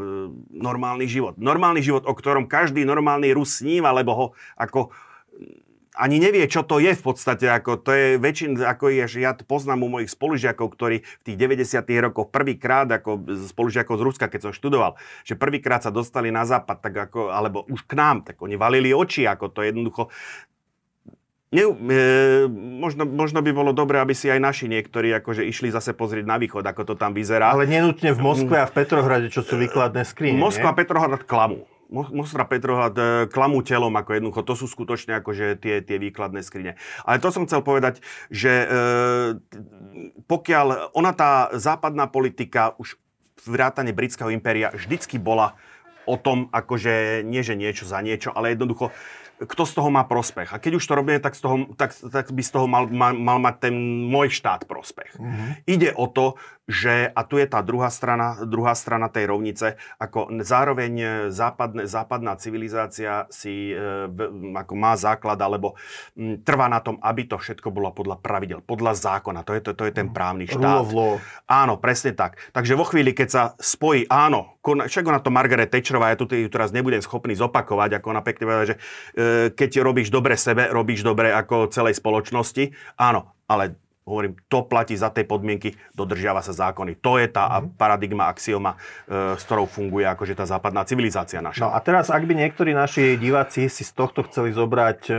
normálny život. Normálny život, o ktorom každý normálny Rus sníva, lebo ho ako ani nevie, čo to je v podstate. Ako, to je väčšin, ako je, že ja poznám u mojich spolužiakov, ktorí v tých 90. rokoch prvýkrát, ako spolužiakov z Ruska, keď som študoval, že prvýkrát sa dostali na západ, tak ako, alebo už k nám, tak oni valili oči, ako to jednoducho Ne, e, možno, možno by bolo dobré, aby si aj naši niektorí akože išli zase pozrieť na východ, ako to tam vyzerá. Ale nenutne v Moskve a v Petrohrade, čo sú výkladné skrine. Moskva a Petrohrad klamú Mostra Petrohrad e, klamú telom, ako jednoducho, to sú skutočne akože tie, tie výkladné skrine. Ale to som chcel povedať, že e, pokiaľ ona tá západná politika už vrátane britského impéria vždycky bola o tom, akože nie že niečo za niečo, ale jednoducho kto z toho má prospech. A keď už to robíme, tak, z toho, tak, tak by z toho mal, mal, mal mať ten môj štát prospech. Mm-hmm. Ide o to, že, a tu je tá druhá strana, druhá strana tej rovnice, ako zároveň západne, západná civilizácia si e, ako má základ, alebo m, trvá na tom, aby to všetko bolo podľa pravidel, podľa zákona. To je, to, to je ten mhm. právny štát. Rule Áno, presne tak. Takže vo chvíli, keď sa spojí, áno, však na to Margaret Thatcherová, ja tu teraz nebudem schopný zopakovať, ako ona pekne povedala, že e, keď robíš dobre sebe, robíš dobre ako celej spoločnosti. Áno, ale hovorím, to platí za tej podmienky, dodržiava sa zákony. To je tá mm-hmm. paradigma, axioma, e, s ktorou funguje akože tá západná civilizácia naša. No a teraz, ak by niektorí naši diváci si z tohto chceli zobrať e,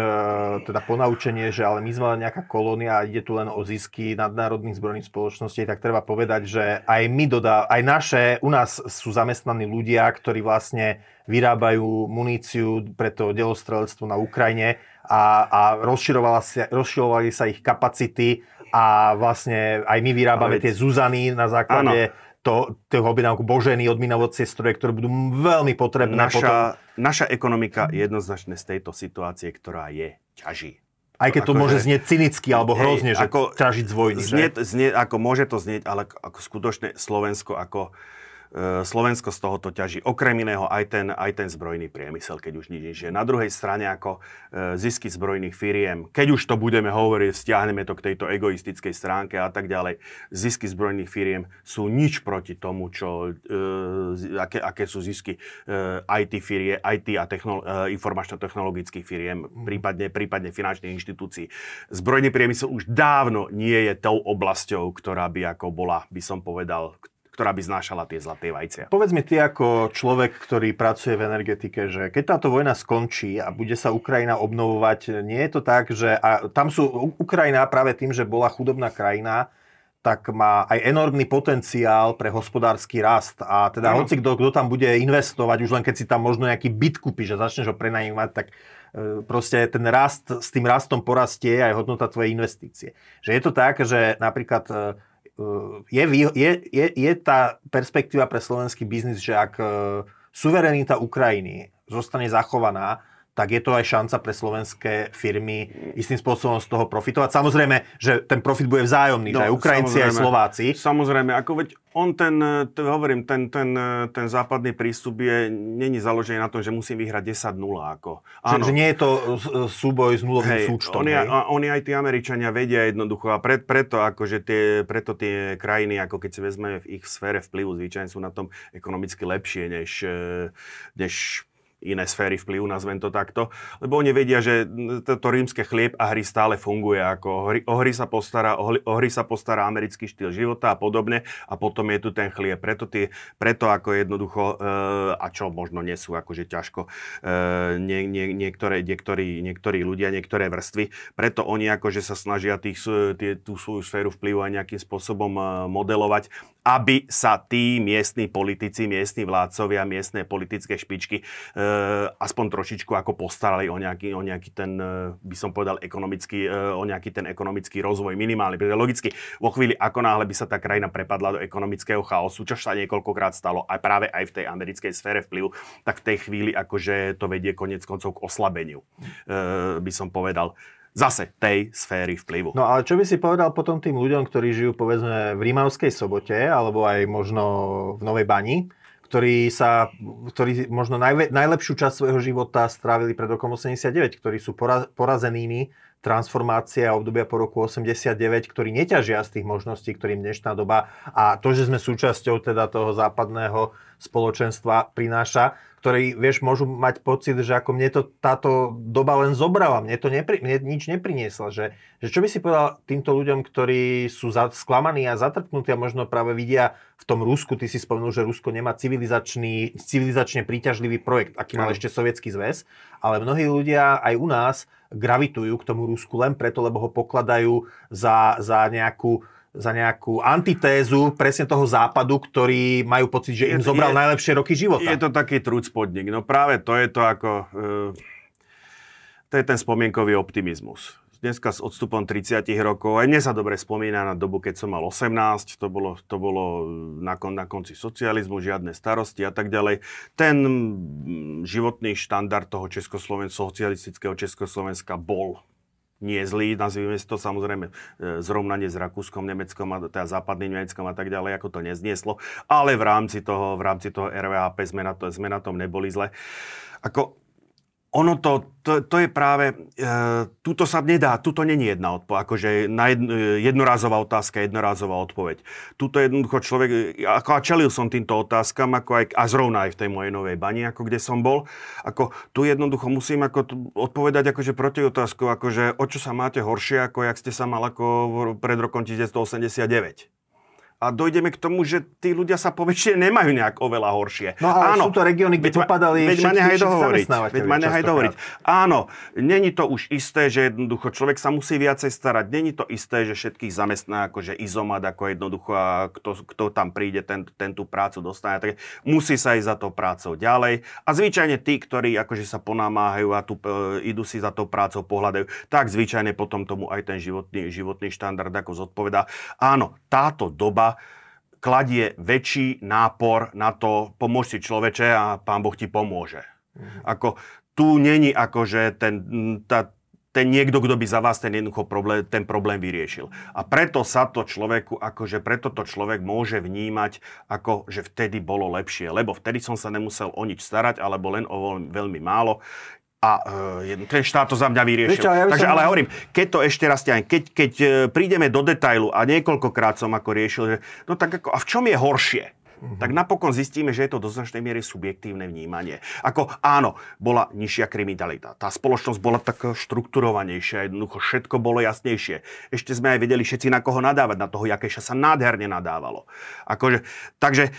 teda ponaučenie, že ale my sme len nejaká kolónia a ide tu len o zisky nadnárodných zbrojných spoločností, tak treba povedať, že aj my dodá, aj naše, u nás sú zamestnaní ľudia, ktorí vlastne vyrábajú muníciu pre to delostrelectvo na Ukrajine a, a rozširovali sa ich kapacity a vlastne aj my vyrábame Ale... tie Zuzany na základe to, toho objednávku Boženy, odminovacie stroje, ktoré budú veľmi potrebné. Naša, potom... naša ekonomika jednoznačne z tejto situácie, ktorá je, ťaží. Aj keď to, to môže že, znieť cynicky alebo hrozne, hej, že ako, ťažiť z vojny. Znie, znie, ako môže to znieť, ale ako skutočne Slovensko ako Slovensko z tohoto ťaží okrem iného aj ten, aj ten zbrojný priemysel, keď už nič nie Na druhej strane ako e, zisky zbrojných firiem, keď už to budeme hovoriť, stiahneme to k tejto egoistickej stránke a tak ďalej, zisky zbrojných firiem sú nič proti tomu, čo, e, aké, aké sú zisky IT firie, IT a technolo, informačno-technologických firiem, mhm. prípadne, prípadne finančných inštitúcií. Zbrojný priemysel už dávno nie je tou oblasťou, ktorá by ako bola, by som povedal, ktorá by znášala tie zlaté vajcia. Povedz mi ty ako človek, ktorý pracuje v energetike, že keď táto vojna skončí a bude sa Ukrajina obnovovať, nie je to tak, že a tam sú Ukrajina práve tým, že bola chudobná krajina, tak má aj enormný potenciál pre hospodársky rast. A teda hoci kto, kto tam bude investovať, už len keď si tam možno nejaký byt kúpiš a začneš ho prenajímať, tak e, proste ten rast, s tým rastom porastie aj hodnota tvojej investície. Že je to tak, že napríklad e, je, je, je, je tá perspektíva pre slovenský biznis, že ak e, suverenita Ukrajiny zostane zachovaná, tak je to aj šanca pre slovenské firmy istým spôsobom z toho profitovať. Samozrejme, že ten profit bude vzájomný, no, že aj Ukrajinci, aj Slováci. Samozrejme, ako veď on ten, to hovorím, ten, ten, ten západný prístup je, není založený na tom, že musím vyhrať 10-0. Ako. Áno. Že, že nie je to súboj s nulovým hej, súčtom. Oni, hej? oni aj tí Američania vedia jednoducho a pre, preto, akože tie, preto tie krajiny, ako keď si vezmeme v ich sfére vplyvu, zvyčajne sú na tom ekonomicky lepšie než, než iné sféry vplyvu, nazvem to takto, lebo oni vedia, že to, rímske chlieb a hry stále funguje, ako o hry, o hry, sa postará, o, o hry sa postará americký štýl života a podobne a potom je tu ten chlieb. Preto, tie, preto ako jednoducho, e, a čo možno nesú akože ťažko, e, nie, nie, niektoré, niektorí, niektorí ľudia, niektoré vrstvy, preto oni akože sa snažia tých, tie, tú svoju sféru vplyvu aj nejakým spôsobom e, modelovať, aby sa tí miestni politici, miestni vládcovia, miestne politické špičky e, aspoň trošičku ako postarali o nejaký, o nejaký ten, e, by som povedal, ekonomický, e, o nejaký ten ekonomický rozvoj minimálny. Pretože logicky, vo chvíli, ako náhle by sa tá krajina prepadla do ekonomického chaosu, čo sa niekoľkokrát stalo, aj práve aj v tej americkej sfére vplyvu, tak v tej chvíli akože to vedie konec koncov k oslabeniu, by som povedal zase tej sféry vplyvu. No ale čo by si povedal potom tým ľuďom, ktorí žijú povedzme v Rímavskej sobote alebo aj možno v Novej Bani, ktorí, sa, ktorí možno najve, najlepšiu časť svojho života strávili pred rokom 89, ktorí sú pora, porazenými. Transformácie a obdobia po roku 89, ktorí neťažia z tých možností, ktorým dnešná doba a to, že sme súčasťou teda toho západného spoločenstva prináša, ktorí, vieš, môžu mať pocit, že ako mne to táto doba len zobrala, mne to nepri, mne nič nepriniesla. Že, že čo by si povedal týmto ľuďom, ktorí sú za, sklamaní a zatrpnutí a možno práve vidia v tom Rusku, ty si spomenul, že Rusko nemá civilizačný, civilizačne príťažlivý projekt, aký mal ešte Sovietský zväz, ale mnohí ľudia aj u nás gravitujú k tomu Rusku len preto, lebo ho pokladajú za, za nejakú za nejakú antitézu presne toho západu, ktorý majú pocit, že im je, zobral je, najlepšie roky života. Je to taký trúd spodník. No práve to je to ako... Uh, to je ten spomienkový optimizmus. Dneska s odstupom 30 rokov, aj mne sa dobre spomína na dobu, keď som mal 18, to bolo, to bolo na, kon, na konci socializmu, žiadne starosti a tak ďalej. Ten životný štandard toho Českosloven, socialistického Československa bol nie zlý, nazvime si to samozrejme e, zrovnanie s Rakúskom, Nemeckom a teda západným Nemeckom a tak ďalej, ako to neznieslo, ale v rámci toho, v rámci toho RVHP sme na, to, sme na tom neboli zle. Ako ono to, to, to je práve, e, tuto sa nedá, tuto není jedna odpoveď, akože na jedn, jednorázová otázka, jednorázová odpoveď. Tuto jednoducho človek, ako a čelil som týmto otázkam, ako aj, a zrovna aj v tej mojej novej bani, ako kde som bol, ako tu jednoducho musím ako odpovedať akože proti otázku, akože o čo sa máte horšie, ako jak ste sa mal ako pred rokom 1989 a dojdeme k tomu, že tí ľudia sa poväčšie nemajú nejak oveľa horšie. No ale Áno, sú to regióny, kde popadali veď ma nehaj dohovoriť. Veď ma nehaj dohovoriť. Áno, není to už isté, že jednoducho človek sa musí viacej starať. Není to isté, že všetkých zamestná akože izomat, ako jednoducho a kto, kto tam príde, ten, ten tú prácu dostane. Tak musí sa ísť za tou prácou ďalej. A zvyčajne tí, ktorí akože sa ponámáhajú a tu, e, idú si za tou prácou pohľadajú, tak zvyčajne potom tomu aj ten životný, životný štandard ako zodpovedá. Áno, táto doba kladie väčší nápor na to, pomôž si človeče a pán Boh ti pomôže. Mm. Ako, tu není ako, že ten, tá, ten niekto, kto by za vás ten jednoducho problém, ten problém vyriešil. A preto sa to človeku, akože preto to človek môže vnímať, ako že vtedy bolo lepšie. Lebo vtedy som sa nemusel o nič starať, alebo len o veľmi málo a uh, ten štát to za mňa vyriešil. Ešte, ja Takže, som... ale hovorím, keď to ešte raz ťaň, keď, keď uh, prídeme do detailu a niekoľkokrát som ako riešil, že no tak ako, a v čom je horšie? Uh-huh. Tak napokon zistíme, že je to do značnej miery subjektívne vnímanie. Ako áno, bola nižšia kriminalita. Tá spoločnosť bola tak štrukturovanejšia, jednoducho všetko bolo jasnejšie. Ešte sme aj vedeli všetci na koho nadávať, na toho Jakeša sa nádherne nadávalo. Akože, takže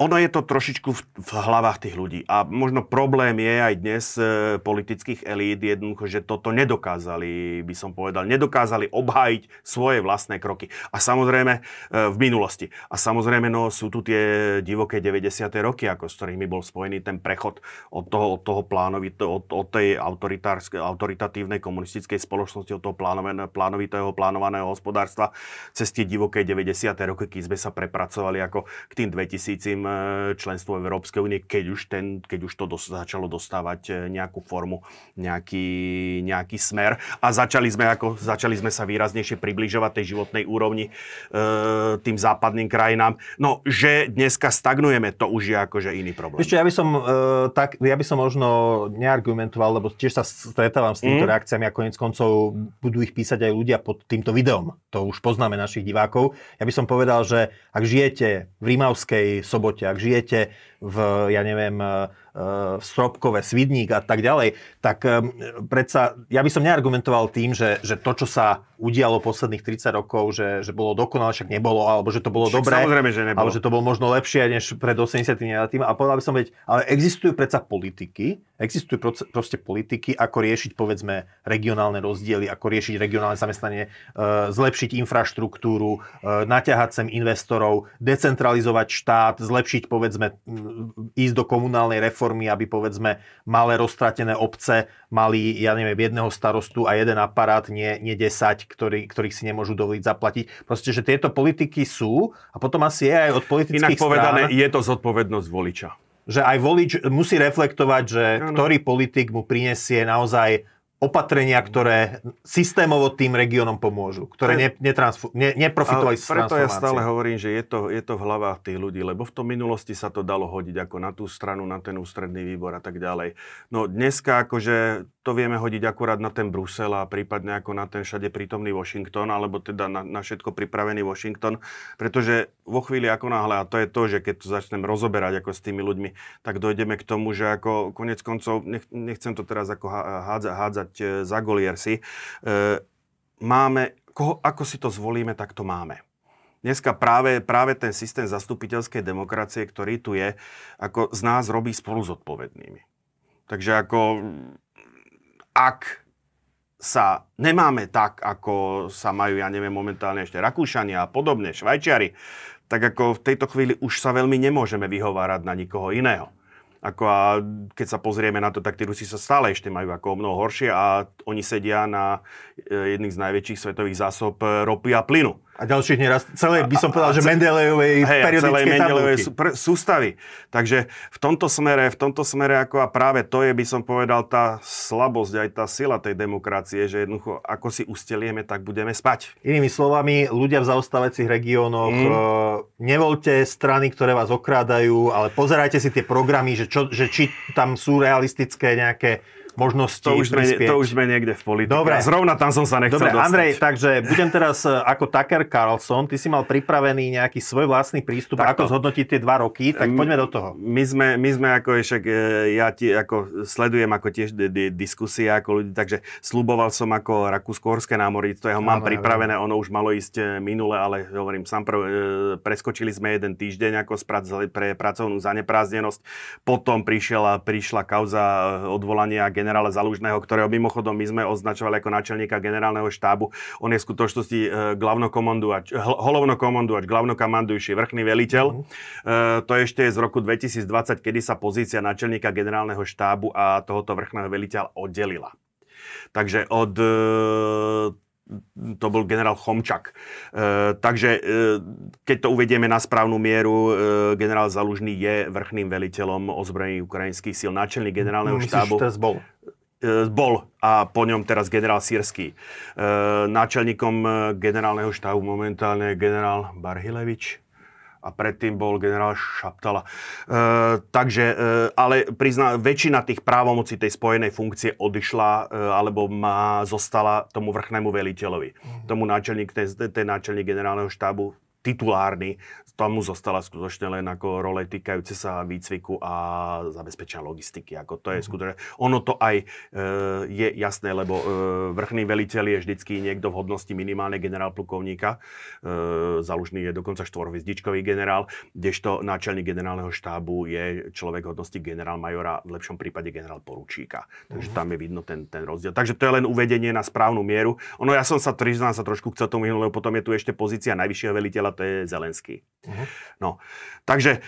ono je to trošičku v, v hlavách tých ľudí. A možno problém je aj dnes e, politických elít jednoducho, že toto nedokázali, by som povedal, nedokázali obhájiť svoje vlastné kroky. A samozrejme e, v minulosti. A samozrejme no, sú tu tie divoké 90. roky, ako s ktorými bol spojený ten prechod od toho, od toho plánovito, od, od tej autoritatívnej komunistickej spoločnosti, od toho plánovitého plánovaného hospodárstva cez tie divoké 90. roky, keď sme sa prepracovali ako k tým 2000 členstvo Európskej únie, keď už, ten, keď už to dos- začalo dostávať e, nejakú formu, nejaký, nejaký smer. A začali sme, ako, začali sme sa výraznejšie približovať tej životnej úrovni e, tým západným krajinám. No, že dneska stagnujeme, to už je akože iný problém. Ešte ja by som, e, tak, ja by som možno neargumentoval, lebo tiež sa stretávam s týmito mm. reakciami a konec koncov budú ich písať aj ľudia pod týmto videom. To už poznáme našich divákov. Ja by som povedal, že ak žijete v Rímavskej sobote, živote, ak žijete v, ja neviem, e, v Stropkove, Svidník a tak ďalej, tak e, predsa, ja by som neargumentoval tým, že, že to, čo sa udialo posledných 30 rokov, že, že bolo dokonale, však nebolo, alebo že to bolo však dobré, samozrejme, že nebolo. alebo že to bolo možno lepšie než pred 80 tým. A povedal by som, veď, ale existujú predsa politiky, existujú proste politiky, ako riešiť, povedzme, regionálne rozdiely, ako riešiť regionálne zamestnanie, e, zlepšiť infraštruktúru, naťahať sem investorov, decentralizovať štát, zlepšiť, povedzme, ísť do komunálnej reformy, aby povedzme malé roztratené obce mali, ja neviem, jedného starostu a jeden aparát, nie, nie 10, ktorý, ktorých si nemôžu dovoliť zaplatiť. Proste, že tieto politiky sú a potom asi je aj od politických Inak povedané, strán, je to zodpovednosť voliča. Že aj volič musí reflektovať, že ano. ktorý politik mu prinesie naozaj opatrenia, ktoré systémovo tým regiónom pomôžu, ktoré ne, netransfu, ne, neprofitovali z Preto ja stále hovorím, že je to, je to v hlavách tých ľudí, lebo v tom minulosti sa to dalo hodiť ako na tú stranu, na ten ústredný výbor a tak ďalej. No dneska akože to vieme hodiť akurát na ten Brusel a prípadne ako na ten všade prítomný Washington, alebo teda na, na všetko pripravený Washington, pretože vo chvíli ako náhle, a to je to, že keď to začnem rozoberať ako s tými ľuďmi, tak dojdeme k tomu, že ako konec koncov, nech, nechcem to teraz ako hádzať, hádzať e, za Goliersi. E, máme, koho, ako si to zvolíme, tak to máme. Dneska práve, práve ten systém zastupiteľskej demokracie, ktorý tu je, ako z nás robí spolu zodpovednými. Takže ako ak sa nemáme tak, ako sa majú, ja neviem, momentálne ešte Rakúšania a podobne, Švajčiari, tak ako v tejto chvíli už sa veľmi nemôžeme vyhovárať na nikoho iného. Ako a keď sa pozrieme na to, tak tí Rusi sa stále ešte majú ako mnoho horšie a oni sedia na e, jedných z najväčších svetových zásob ropy a plynu a ďalších neraz, celé by som povedal, že Mendelejovej hej, periodické Mendelejovej sú, pr- sústavy. Takže v tomto smere, v tomto smere ako a práve to je, by som povedal, tá slabosť, aj tá sila tej demokracie, že jednoducho, ako si ustelieme, tak budeme spať. Inými slovami, ľudia v zaostávajúcich regiónoch, mm. nevolte strany, ktoré vás okrádajú, ale pozerajte si tie programy, že, čo, že či tam sú realistické nejaké možnosti to už, sme, to už sme niekde v politike. Dobre. A zrovna tam som sa nechcel Dobre, dostať. Andrej, takže budem teraz e, ako Tucker Carlson. Ty si mal pripravený nejaký svoj vlastný prístup, tak ako zhodnotiť tie dva roky, tak poďme do toho. My sme, my sme ako však, e, ja ti, ako sledujem ako tiež d- d- diskusie ako ľudí, takže sluboval som ako Rakúsko-Horské námorníctvo, ja ho mám pripravené, ono už malo ísť e, minule, ale hovorím, sám prv, preskočili sme jeden týždeň ako pre pracovnú zaneprázdnenosť, potom prišiel, prišla kauza odvolania generála Zalužného, ktorého mimochodom my sme označovali ako náčelníka generálneho štábu. On je v skutočnosti e, hlavnokomanduač, hlavnokomanduač, hlavnokomandujúci vrchný veliteľ. Mm-hmm. E, to ešte je z roku 2020, kedy sa pozícia náčelníka generálneho štábu a tohoto vrchného veliteľa oddelila. Takže od e, to bol generál Chomčak. E, takže e, keď to uvedieme na správnu mieru, e, generál Zalužný je vrchným veliteľom ozbrojených ukrajinských síl, náčelník generálneho Myslíš, štábu. Myslíš, bol? E, bol a po ňom teraz generál Sirský. E, náčelníkom e, generálneho štábu momentálne je generál Barhilevič a predtým bol generál Šaptala. E, takže, e, ale prizná, väčšina tých právomocí tej spojenej funkcie odišla e, alebo má, zostala tomu vrchnému veliteľovi. Mm. Tomu náčelník, ten, ten náčelník generálneho štábu titulárny tam mu zostala skutočne len ako role týkajúce sa výcviku a zabezpečenia logistiky. Ako to je mm skutočne. Ono to aj e, je jasné, lebo e, vrchný veliteľ je vždycky niekto v hodnosti minimálne generál plukovníka. E, Zalužný je dokonca štvorhviezdičkový generál, kdežto náčelník generálneho štábu je človek hodnosti generál majora, v lepšom prípade generál poručíka. Takže mm tam je vidno ten, ten rozdiel. Takže to je len uvedenie na správnu mieru. Ono ja som sa, priznám sa trošku chcel tomu lebo potom je tu ešte pozícia najvyššieho veliteľa, to je Zelenský. Uh-huh. No, takže e,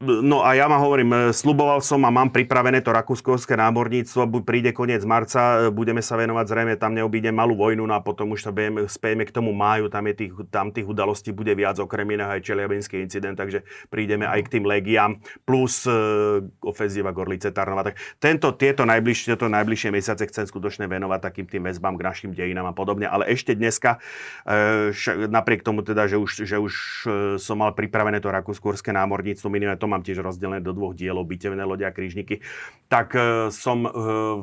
No a ja ma hovorím, e, sluboval som a mám pripravené to rakúskovské námorníctvo, príde koniec marca, e, budeme sa venovať zrejme, tam neobíde malú vojnu no a potom už sa bejeme, spejeme k tomu máju, tam, je tých, tam tých udalostí bude viac, okrem iného aj Čeliabinský incident, takže prídeme aj k tým legiám, plus uh, ofenzíva Gorlice Tarnova. Tak tento, tieto, najbližšie, tieto najbližšie mesiace chcem skutočne venovať takým tým väzbám k našim dejinám a podobne, ale ešte dneska, š, napriek tomu teda, že už, že už uh, som mal pripravené to rakúskovské námorníctvo, minimálne to mám tiež rozdelené do dvoch dielov, bitevné lode a krížniky, tak e, som e,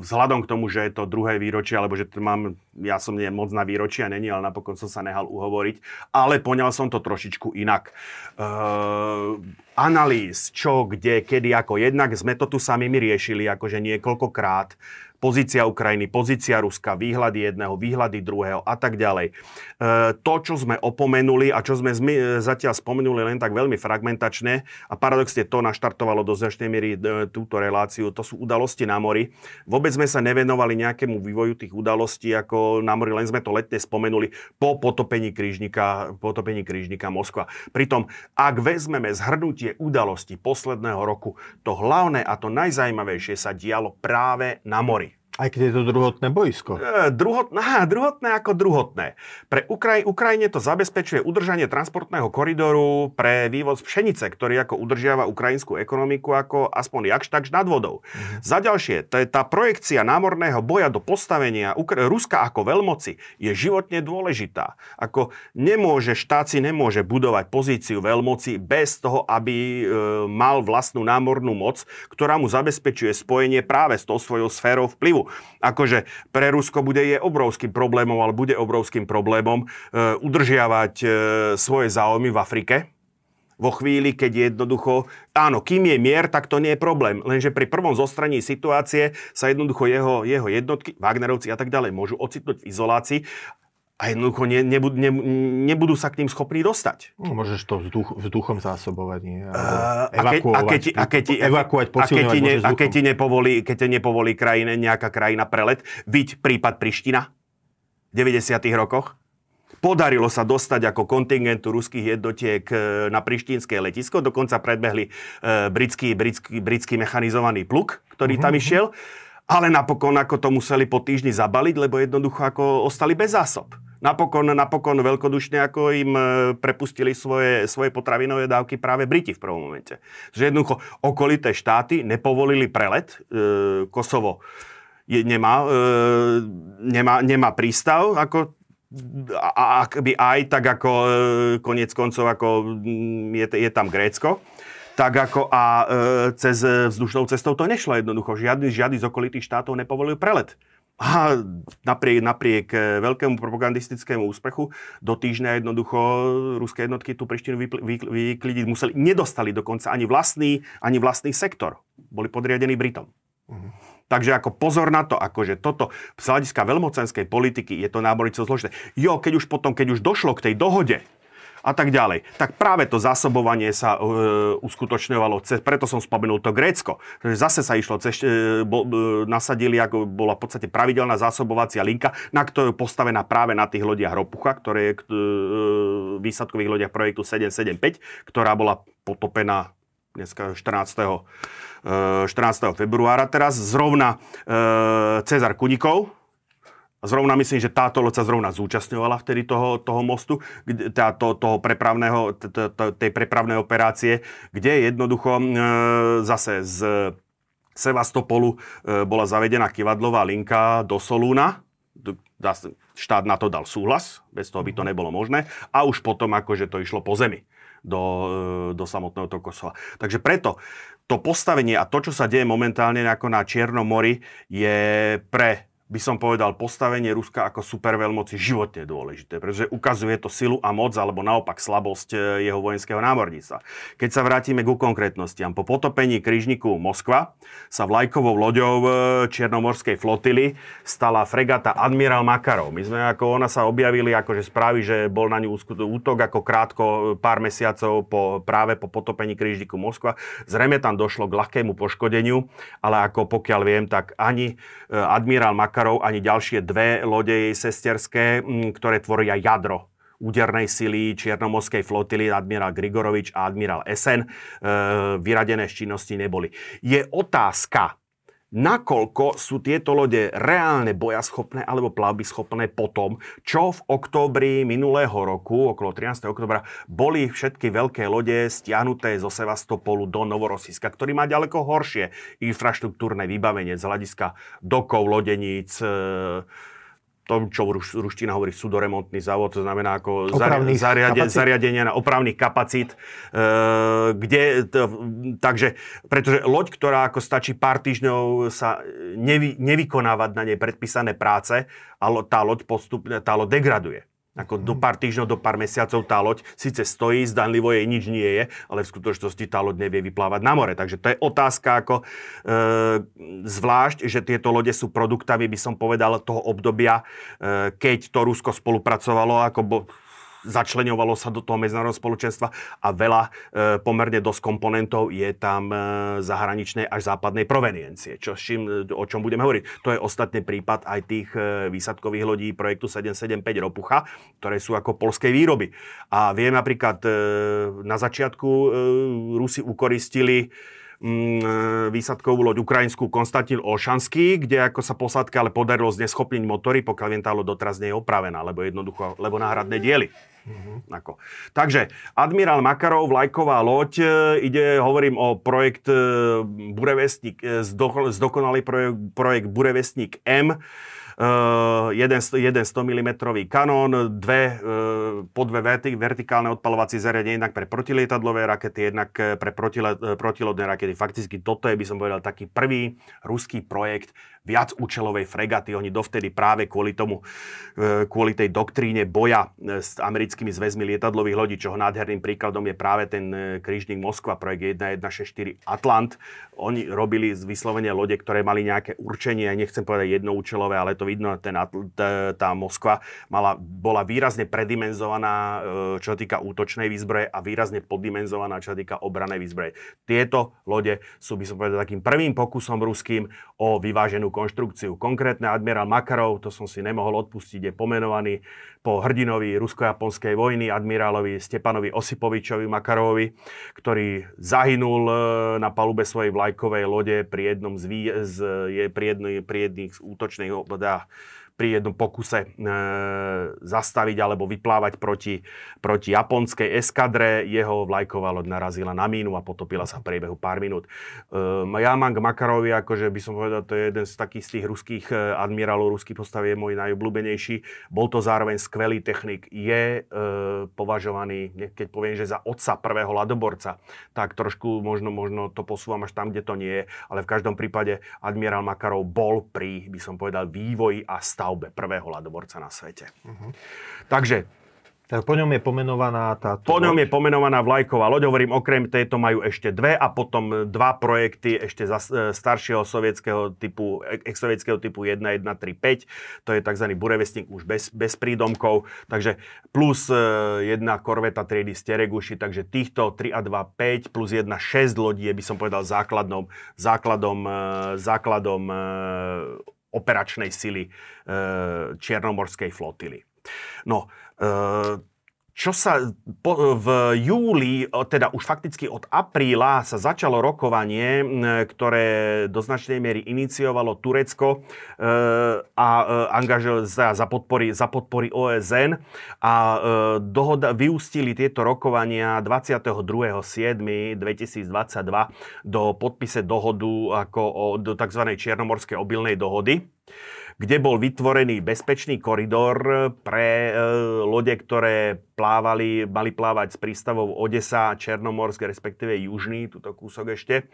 vzhľadom k tomu, že je to druhé výročie, alebo že to mám, ja som nie moc na výročia není, ale napokon som sa nehal uhovoriť, ale poňal som to trošičku inak. Analýz, čo, kde, kedy, ako. Jednak sme to tu sami my riešili, akože niekoľkokrát pozícia Ukrajiny, pozícia Ruska, výhľady jedného, výhľady druhého a tak ďalej. E, to, čo sme opomenuli a čo sme zmi- zatiaľ spomenuli len tak veľmi fragmentačne a paradoxne to naštartovalo do značnej miery e, túto reláciu, to sú udalosti na mori. Vôbec sme sa nevenovali nejakému vývoju tých udalostí ako na mori, len sme to letne spomenuli po potopení krížnika, potopení krížnika Moskva. Pritom, ak vezmeme zhrnutie udalostí posledného roku, to hlavné a to najzajímavejšie sa dialo práve na mori. Aj keď je to druhotné boisko. E, druhotné, aha, druhotné ako druhotné. Pre Ukraj, Ukrajine to zabezpečuje udržanie transportného koridoru pre vývoz pšenice, ktorý ako udržiava ukrajinskú ekonomiku ako aspoň jakž takž nad vodou. Mhm. Za ďalšie, to je tá projekcia námorného boja do postavenia Ukra- Ruska ako veľmoci je životne dôležitá. Ako nemôže, štát si nemôže budovať pozíciu veľmoci bez toho, aby e, mal vlastnú námornú moc, ktorá mu zabezpečuje spojenie práve s tou svojou sférou vplyvu akože pre Rusko bude je obrovským problémom, ale bude obrovským problémom e, udržiavať e, svoje záujmy v Afrike, vo chvíli, keď jednoducho, áno, kým je mier, tak to nie je problém. Lenže pri prvom zostraní situácie sa jednoducho jeho, jeho jednotky, Wagnerovci a tak ďalej, môžu ocitnúť v izolácii a jednoducho ne, nebudú, ne, nebudú sa k ním schopní dostať. No, môžeš to vzduch, vzduchom zásobovať, nie? Uh, evakuovať, a keď, a evakuovať, a keď ti, ne, a keď ti nepovolí, keď ti nepovolí krajine, nejaká krajina prelet, byť prípad Priština v 90. rokoch, Podarilo sa dostať ako kontingentu ruských jednotiek e, na prištínske letisko, dokonca predbehli e, britský, britský, britský mechanizovaný pluk, ktorý tam mm-hmm. išiel, ale napokon ako to museli po týždni zabaliť, lebo jednoducho ako ostali bez zásob. Napokon, napokon veľkodušne ako im e, prepustili svoje, svoje potravinové dávky práve Briti v prvom momente. Že jednoducho okolité štáty nepovolili prelet. E, Kosovo je, nemá, e, nemá, nemá prístav, ako a ak by aj, tak ako e, koncov, ako je, je tam Grécko, tak ako a e, cez vzdušnou cestou to nešlo jednoducho. Žiadny, žiadny z okolitých štátov nepovolil prelet. A napriek, napriek e, veľkému propagandistickému úspechu do týždňa jednoducho ruské jednotky tú Prištinu vyklidiť museli. Nedostali dokonca ani vlastný, ani vlastný sektor. Boli podriadení Britom. Uh-huh. Takže ako pozor na to, akože toto z hľadiska veľmocenskej politiky je to námornico zložité. Jo, keď už potom, keď už došlo k tej dohode, a tak ďalej. Tak práve to zásobovanie sa e, uskutočňovalo, cez, preto som spomenul to Grécko. Zase sa išlo, cez, e, bo, e, nasadili, ako bola v podstate pravidelná zásobovacia linka, na ktorú postavená práve na tých lodiach Ropucha, ktoré je e, výsadkových lodiach projektu 775, ktorá bola potopená dneska 14. 14. februára teraz. Zrovna e, Cezar Kunikov, Zrovna myslím, že táto loď sa zrovna zúčastňovala vtedy toho, toho mostu, to, toho prepravného, tej prepravnej operácie, kde jednoducho e, zase z Sevastopolu e, bola zavedená kivadlová linka do Solúna. Štát na to dal súhlas, bez toho by to nebolo možné. A už potom akože to išlo po zemi do, do samotného toho Kosova. Takže preto to postavenie a to, čo sa deje momentálne ako na Čiernom mori, je pre by som povedal, postavenie Ruska ako superveľmoci životne dôležité, pretože ukazuje to silu a moc, alebo naopak slabosť e, jeho vojenského námorníctva. Keď sa vrátime ku konkrétnostiam, po potopení križníku Moskva sa vlajkovou loďou e, Čiernomorskej flotily stala fregata Admirál Makarov. My sme ako ona sa objavili, akože správy, že bol na ňu útok ako krátko, e, pár mesiacov po, práve po potopení križníku Moskva. Zrejme tam došlo k ľahkému poškodeniu, ale ako pokiaľ viem, tak ani admirál Makarov Makarov ani ďalšie dve lode jej sesterské, ktoré tvoria jadro údernej sily Čiernomorskej flotily admirál Grigorovič a admirál Esen e, vyradené z činnosti neboli. Je otázka, nakoľko sú tieto lode reálne bojaschopné alebo plavbyschopné potom, čo v októbri minulého roku, okolo 13. oktobra, boli všetky veľké lode stiahnuté zo Sevastopolu do Novorosiska, ktorý má ďaleko horšie infraštruktúrne vybavenie z hľadiska dokov, lodeníc, e, tom, čo ruš, ruština hovorí sudoremontný závod, to znamená ako zariade, zariadenia na opravných kapacít, e, kde, to, takže, pretože loď, ktorá ako stačí pár týždňov sa nevy, nevykonávať na nej predpísané práce, ale tá loď postupne, tá loď degraduje. Ako do pár týždňov, do pár mesiacov tá loď síce stojí, zdanlivo jej nič nie je, ale v skutočnosti tá loď nevie vyplávať na more. Takže to je otázka ako e, zvlášť, že tieto lode sú produktami, by som povedal, toho obdobia, e, keď to Rusko spolupracovalo, ako bo, začleňovalo sa do toho medzinárodného spoločenstva a veľa e, pomerne dosť komponentov je tam e, zahraničnej až západnej proveniencie, čo, čím, o čom budeme hovoriť. To je ostatný prípad aj tých e, výsadkových lodí projektu 775 Ropucha, ktoré sú ako polskej výroby. A viem napríklad e, na začiatku e, Rusi ukoristili e, výsadkovú loď ukrajinskú Konstantin Olšanský, kde ako sa posádka ale podarilo zneschopniť motory, pokiaľ viem, tá loď doteraz nie je opravená, lebo jednoducho, lebo náhradné diely. Mm-hmm. Ako. Takže admirál Makarov, vlajková loď, e, ide, hovorím o projekt e, Burevestník, zdokonalý projekt, projekt Burevestník M, jeden, jeden 100 mm kanón, dve, uh, po dve verti, vertikálne odpalovacie zariadenie, jednak pre protilietadlové rakety, jednak eh, pre protilodné rakety. Fakticky toto je, by som povedal, taký prvý ruský projekt viacúčelovej fregaty. Oni dovtedy práve kvôli tomu, kvôli tej doktríne boja s americkými zväzmi lietadlových lodí, čoho nádherným príkladom je práve ten krížnik Moskva, projekt 1164 Atlant. Oni robili vyslovene lode, ktoré mali nejaké určenie, nechcem povedať jednoúčelové, ale to vidno, ten, tá Moskva mala, bola výrazne predimenzovaná, e, čo sa týka útočnej výzbroje a výrazne poddimenzovaná, čo sa týka obranej výzbroje. Tieto lode sú, by som povedal, takým prvým pokusom ruským o vyváženú konštrukciu. Konkrétne admirál Makarov, to som si nemohol odpustiť, je pomenovaný po hrdinovi rusko-japonskej vojny, admirálovi Stepanovi Osipovičovi Makarovovi, ktorý zahynul e, na palube svojej vlajkovej lode pri jednom z, vý, z pri, jedný, pri jedných z útočných teda, pri jednom pokuse e, zastaviť alebo vyplávať proti, proti japonskej eskadre. Jeho vlajková loď narazila na mínu a potopila sa v priebehu pár minút. E, Jamang Makarovi, akože by som povedal, to je jeden z takých z tých ruských e, admirálov, ruský postav je môj najobľúbenejší. Bol to zároveň skvelý technik. Je e, považovaný, keď poviem, že za otca prvého ladoborca, tak trošku možno, možno to posúvam až tam, kde to nie je, ale v každom prípade admirál Makarov bol pri, by som povedal, vývoji a stav stavbe prvého ľadoborca na svete. Uh-huh. Takže tak po ňom je pomenovaná táto Po ňom loď. je pomenovaná vlajková loď. Hovorím, okrem tejto majú ešte dve a potom dva projekty ešte za e, staršieho sovietského typu, ex-sovietského typu 1135. To je tzv. burevestník už bez, bez prídomkov. Takže plus e, jedna korveta triedy Stereguši. Takže týchto 3 a 2, 5 plus jedna 6 lodí je, by som povedal, základom, základom, e, základom operačnej sily e, Čiernomorskej flotily. No, e, čo sa po, v júli, teda už fakticky od apríla sa začalo rokovanie, ktoré do značnej miery iniciovalo Turecko e, a e, angažo, za, za, podpory, za podpory OSN a e, dohoda, vyústili tieto rokovania 22.7.2022 do podpise dohodu ako o, do tzv. Čiernomorskej obilnej dohody kde bol vytvorený bezpečný koridor pre e, lode, ktoré plávali, mali plávať s prístavou Odesa, Černomorsk, respektíve Južný, túto kúsok ešte.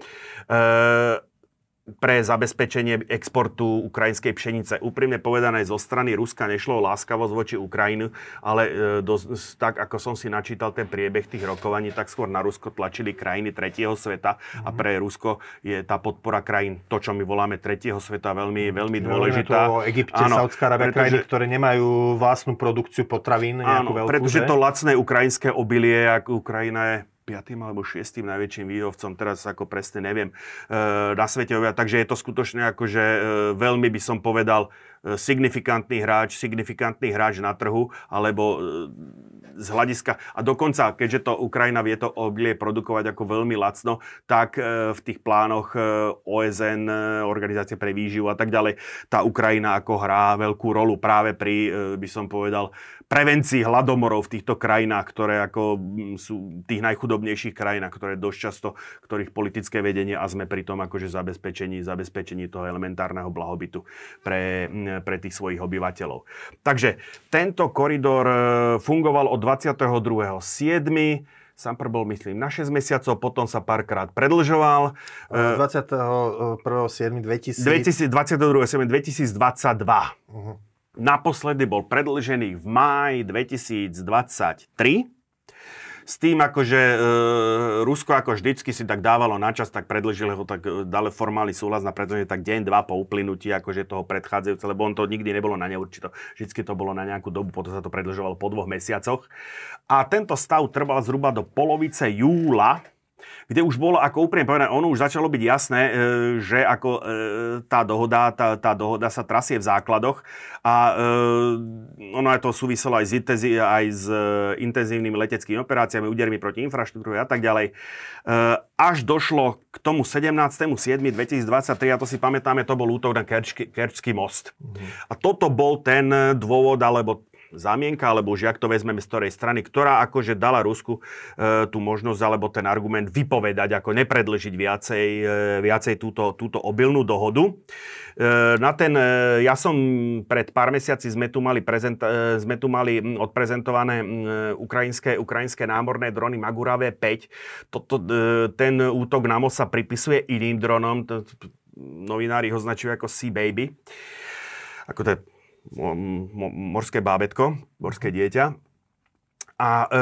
Pre zabezpečenie exportu ukrajinskej pšenice. Úprimne povedané, zo strany Ruska nešlo o láskavosť voči Ukrajinu, ale e, do, tak, ako som si načítal ten priebeh tých rokovaní, tak skôr na Rusko tlačili krajiny tretieho sveta a mhm. pre Rusko je tá podpora krajín, to, čo my voláme tretieho sveta, veľmi, veľmi dôležitá. To o Egypte, Saudská Arábia, krajiny, ktoré nemajú vlastnú produkciu potravín, áno, veľkú, pretože že? to lacné ukrajinské obilie, ako Ukrajina je piatým alebo šiestým najväčším výrobcom, teraz ako presne neviem, e, na svete. Takže je to skutočne akože veľmi by som povedal e, signifikantný hráč, signifikantný hráč na trhu, alebo z hľadiska, a dokonca, keďže to Ukrajina vie to obilie produkovať ako veľmi lacno, tak v tých plánoch OSN, Organizácie pre výživu a tak ďalej, tá Ukrajina ako hrá veľkú rolu práve pri, by som povedal, prevencii hladomorov v týchto krajinách, ktoré ako mm, sú tých najchudobnejších krajinách, ktoré dosť často, ktorých politické vedenie a sme pri tom akože zabezpečení, zabezpečení toho elementárneho blahobytu pre, mm, pre tých svojich obyvateľov. Takže tento koridor e, fungoval od 22.7. Sám bol, myslím, na 6 mesiacov, potom sa párkrát predlžoval. 21.7.2022. 2022. 2022. Uh-huh. Naposledy bol predlžený v máji 2023. S tým, akože e, Rusko ako vždycky si tak dávalo na čas, tak predlžili ho, tak e, dali formálny súhlas na predlženie tak deň, dva po uplynutí akože toho predchádzajúceho, lebo on to nikdy nebolo na neurčito. Vždycky to bolo na nejakú dobu, potom sa to predlžovalo po dvoch mesiacoch. A tento stav trval zhruba do polovice júla kde už bolo, ako úprimne povedané, ono už začalo byť jasné, e, že ako e, tá dohoda, tá, tá dohoda sa trasie v základoch a e, ono aj to súviselo aj s, intenzi- aj s intenzívnymi leteckými operáciami, údermi proti infraštruktúre a tak ďalej. Až došlo k tomu 17.7.2023, a to si pamätáme, to bol útok na Kerčský, most. Mm. A toto bol ten dôvod, alebo zámienka, alebo už jak to vezmeme z ktorej strany, ktorá akože dala Rusku e, tú možnosť alebo ten argument vypovedať, ako nepredlžiť viacej, e, viacej túto, túto obilnú dohodu. E, na ten, e, ja som pred pár mesiaci sme tu mali, prezent, e, sme tu mali odprezentované e, ukrajinské, ukrajinské námorné drony Magurave 5. Toto, e, ten útok na most sa pripisuje iným dronom, to, novinári ho značujú ako Sea Baby. Ako to je morské bábetko, morské dieťa. A e,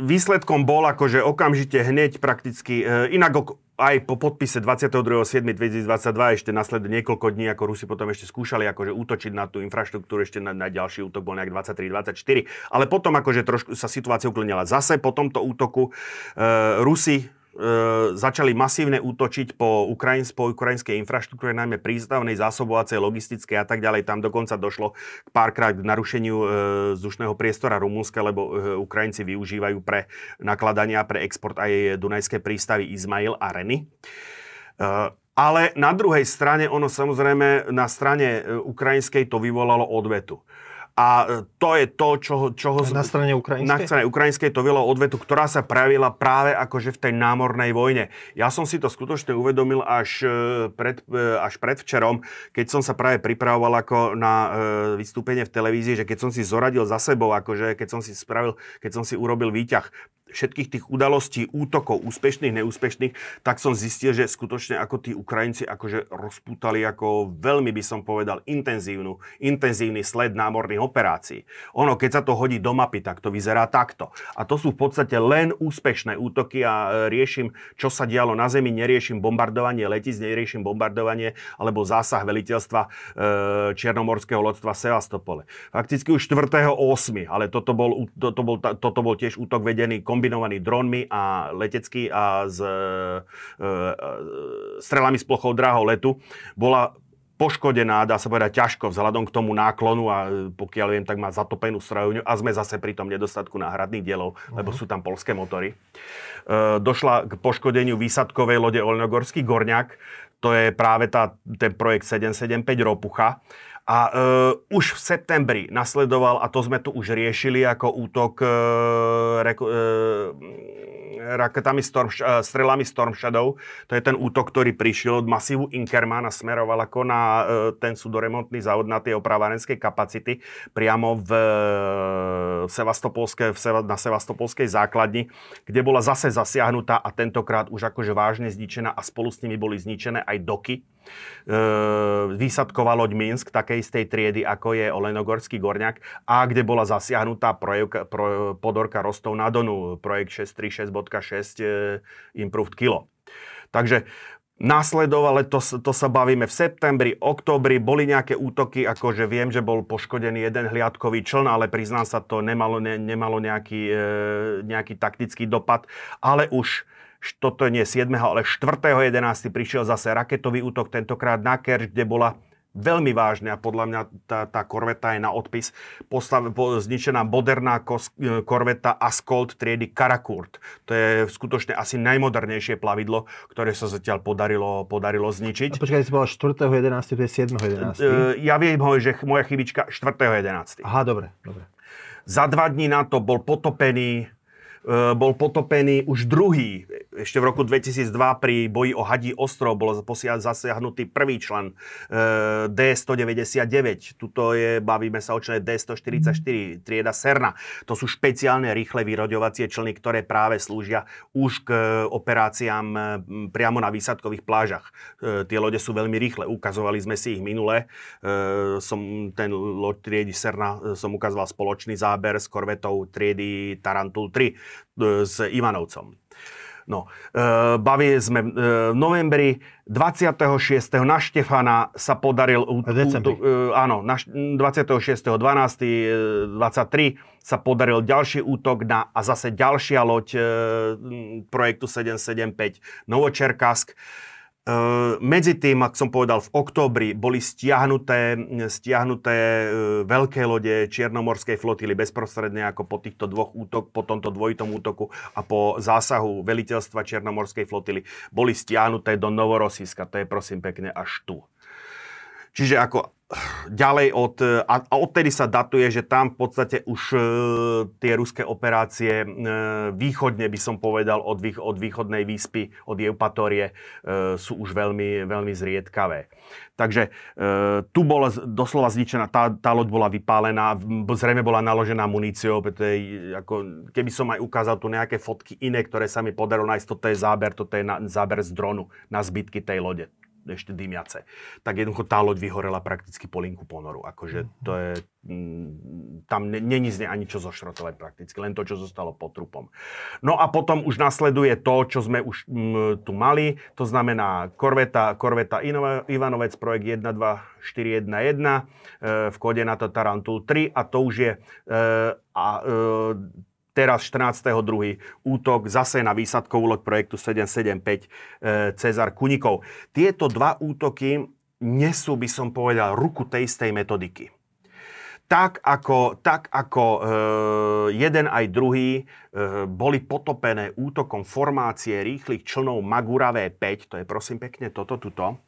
výsledkom bol akože okamžite hneď prakticky, e, inak aj po podpise 22.7.2022 ešte nasleduje niekoľko dní, ako Rusi potom ešte skúšali akože útočiť na tú infraštruktúru, ešte na, na ďalší útok bol nejak 23-24, ale potom akože trošku sa situácia uklonila. Zase po tomto útoku e, Rusi e, začali masívne útočiť po, Ukrajins, po ukrajinskej infraštruktúre, najmä prístavnej, zásobovacej, logistickej a tak ďalej. Tam dokonca došlo k párkrát k narušeniu e, priestora Rumunska, lebo e, Ukrajinci využívajú pre nakladania, pre export aj dunajské prístavy Izmail a Reny. E, ale na druhej strane, ono samozrejme na strane e, ukrajinskej to vyvolalo odvetu. A e, to je to, čo... čoho na strane ukrajinskej? Na strane ukrajinskej to bylo odvetu, ktorá sa pravila práve akože v tej námornej vojne. Ja som si to skutočne uvedomil až, e, pred, e, až predvčerom, keď som sa práve pripravoval ako na vystúpenie v televízii, že keď som si zoradil za sebou, akože keď som si spravil, keď som si urobil výťah všetkých tých udalostí, útokov, úspešných, neúspešných, tak som zistil, že skutočne ako tí Ukrajinci akože rozputali ako veľmi by som povedal intenzívnu, intenzívny sled námorných operácií. Ono, keď sa to hodí do mapy, tak to vyzerá takto. A to sú v podstate len úspešné útoky a e, riešim, čo sa dialo na zemi, neriešim bombardovanie letíc, neriešim bombardovanie alebo zásah veliteľstva e, Čiernomorského lodstva Sevastopole. Fakticky už 4.8., ale toto bol, toto bol, toto bol tiež útok vedený kombinovaný kombinovaný dronmi a letecký a s e, e, strelami s plochou dráhou letu, bola poškodená, dá sa povedať, ťažko vzhľadom k tomu náklonu a pokiaľ viem, tak má zatopenú strojovňu a sme zase pri tom nedostatku náhradných dielov, uh-huh. lebo sú tam polské motory. E, došla k poškodeniu výsadkovej lode Olnogorský Gorňak, to je práve tá, ten projekt 775 Ropucha. A e, už v septembri nasledoval, a to sme tu už riešili ako útok e, reko, e, raketami Storm, eh, strelami Storm Shadow. To je ten útok, ktorý prišiel od masívu Inkerman a smeroval ako na eh, ten sudoremontný závod na tie opravárenské kapacity priamo v, eh, Sevastopolské, v na Sevastopolskej základni, kde bola zase zasiahnutá a tentokrát už akože vážne zničená a spolu s nimi boli zničené aj doky. Výsadková loď Minsk, takej istej triedy, ako je Olenogorský Gorňak, a kde bola zasiahnutá projek, pro, podorka Rostov na Donu, projekt 636 10.6 e, Improved Kilo. Takže Nasledovalo, to, to sa bavíme v septembri, oktobri, boli nejaké útoky, akože viem, že bol poškodený jeden hliadkový čln, ale priznám sa, to nemalo, ne, nemalo nejaký, e, nejaký taktický dopad, ale už toto nie 7., ale 4.11. prišiel zase raketový útok, tentokrát na Kerč, kde bola veľmi vážne a podľa mňa tá, tá korveta je na odpis. Postav, po, zničená moderná kos, e, korveta Ascold triedy Karakurt. To je skutočne asi najmodernejšie plavidlo, ktoré sa zatiaľ podarilo, podarilo zničiť. A počkaj, si bola 4.11., to je 7.11. E, ja viem, že moja chybička 4.11. Aha, dobre, dobre. Za dva dní na to bol potopený E, bol potopený už druhý. Ešte v roku 2002 pri boji o Hadí ostrov bol zasiahnutý prvý člen e, D-199. Tuto je, bavíme sa o člene D-144, trieda Serna. To sú špeciálne rýchle vyroďovacie člny, ktoré práve slúžia už k operáciám priamo na výsadkových plážach. Tie lode sú veľmi rýchle. Ukazovali sme si ich minule. Som ten loď triedy Serna som ukazoval spoločný záber s korvetou triedy Tarantul 3 E, s Ivanovcom. No, e, bavili sme e, v novembri 26. na Štefana sa podaril... Decembri. áno, na 26.12.23 sa podaril ďalší útok na a zase ďalšia loď projektu 775 Novočerkask. Ehm, medzi tým, ak som povedal, v októbri boli stiahnuté, stiahnuté ehm, veľké lode Čiernomorskej flotily bezprostredne ako po týchto dvoch útok, po tomto dvojitom útoku a po zásahu veliteľstva Čiernomorskej flotily boli stiahnuté do Novorosíska. To je prosím pekne až tu. Čiže ako ďalej od, a, a odtedy sa datuje, že tam v podstate už e, tie ruské operácie e, východne by som povedal od, vých, od východnej výspy, od Eupatórie e, sú už veľmi, veľmi zriedkavé. Takže e, tu bola doslova zničená, tá, tá loď bola vypálená, zrejme bola naložená muníciou, pretože ako, keby som aj ukázal tu nejaké fotky iné, ktoré sa mi podarilo nájsť, toto je záber, toto je na, záber z dronu na zbytky tej lode ešte dymiace. Tak jednoducho tá loď vyhorela prakticky po linku ponoru. Akože to je, mm, tam není z nej ani čo zošrotovať prakticky, len to, čo zostalo pod trupom. No a potom už nasleduje to, čo sme už m, tu mali, to znamená korveta, korveta Ivanovec, projekt 12411, e, v kóde na to Tarantul 3 a to už je e, a, e, teraz 14.2. útok zase na výsadkovú loď projektu 775 e, Cezar Kunikov. Tieto dva útoky nesú, by som povedal, ruku tej istej metodiky tak ako, tak ako e, jeden aj druhý e, boli potopené útokom formácie rýchlych člnov Magura V5, to je prosím pekne toto, tuto.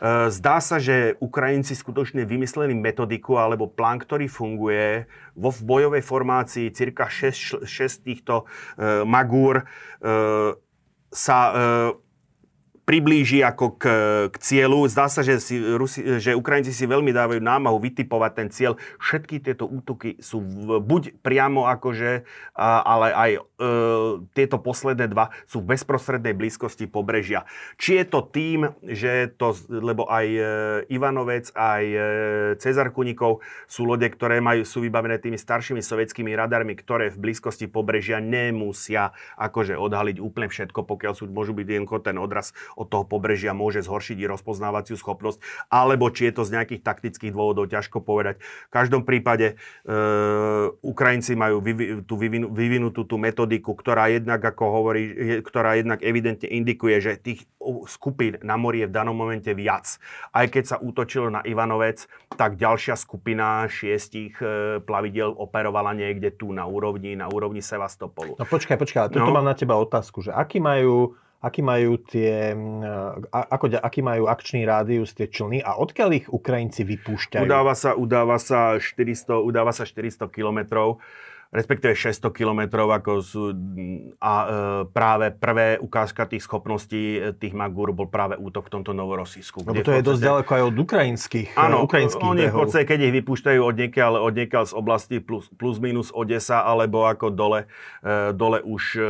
E, zdá sa, že Ukrajinci skutočne vymysleli metodiku alebo plán, ktorý funguje vo v bojovej formácii cirka 6, 6 týchto e, Magur e, sa e, priblíži ako k, k cieľu. Zdá sa, že, si, Rusi, že Ukrajinci si veľmi dávajú námahu vytipovať ten cieľ. Všetky tieto útoky sú v, buď priamo akože, a, ale aj e, tieto posledné dva sú v bezprostrednej blízkosti pobrežia. Či je to tým, že to, lebo aj e, Ivanovec, aj e, Cezar Kunikov sú lode, ktoré majú, sú vybavené tými staršími sovietskými radarmi, ktoré v blízkosti pobrežia nemusia akože odhaliť úplne všetko, pokiaľ sú, môžu byť jednoducho ten odraz od toho pobrežia môže zhoršiť i rozpoznávaciu schopnosť, alebo či je to z nejakých taktických dôvodov, ťažko povedať. V každom prípade e, Ukrajinci majú vyvi, tú vyvinu, vyvinutú tú metodiku, ktorá jednak, ako hovorí, ktorá jednak evidentne indikuje, že tých skupín na mori je v danom momente viac. Aj keď sa útočilo na Ivanovec, tak ďalšia skupina šiestich e, plavidel operovala niekde tu na úrovni, na úrovni Sevastopolu. No počkaj, počkaj, ale no. mám na teba otázku, že aký majú aký majú tie, ako, aký majú akčný rádius tie člny a odkiaľ ich Ukrajinci vypúšťajú? Udáva sa, udáva sa 400, udáva sa 400 kilometrov respektíve 600 kilometrov, ako sú, a e, práve prvé ukážka tých schopností e, tých Magur bol práve útok v tomto Novorosisku. Lebo to je dosť ďaleko aj od ukrajinských, e, áno, ukrajinských oni v podstate, keď ich vypúšťajú od niekiaľ, od niekiaľ z oblasti plus, plus minus Odesa, alebo ako dole, e, dole už e,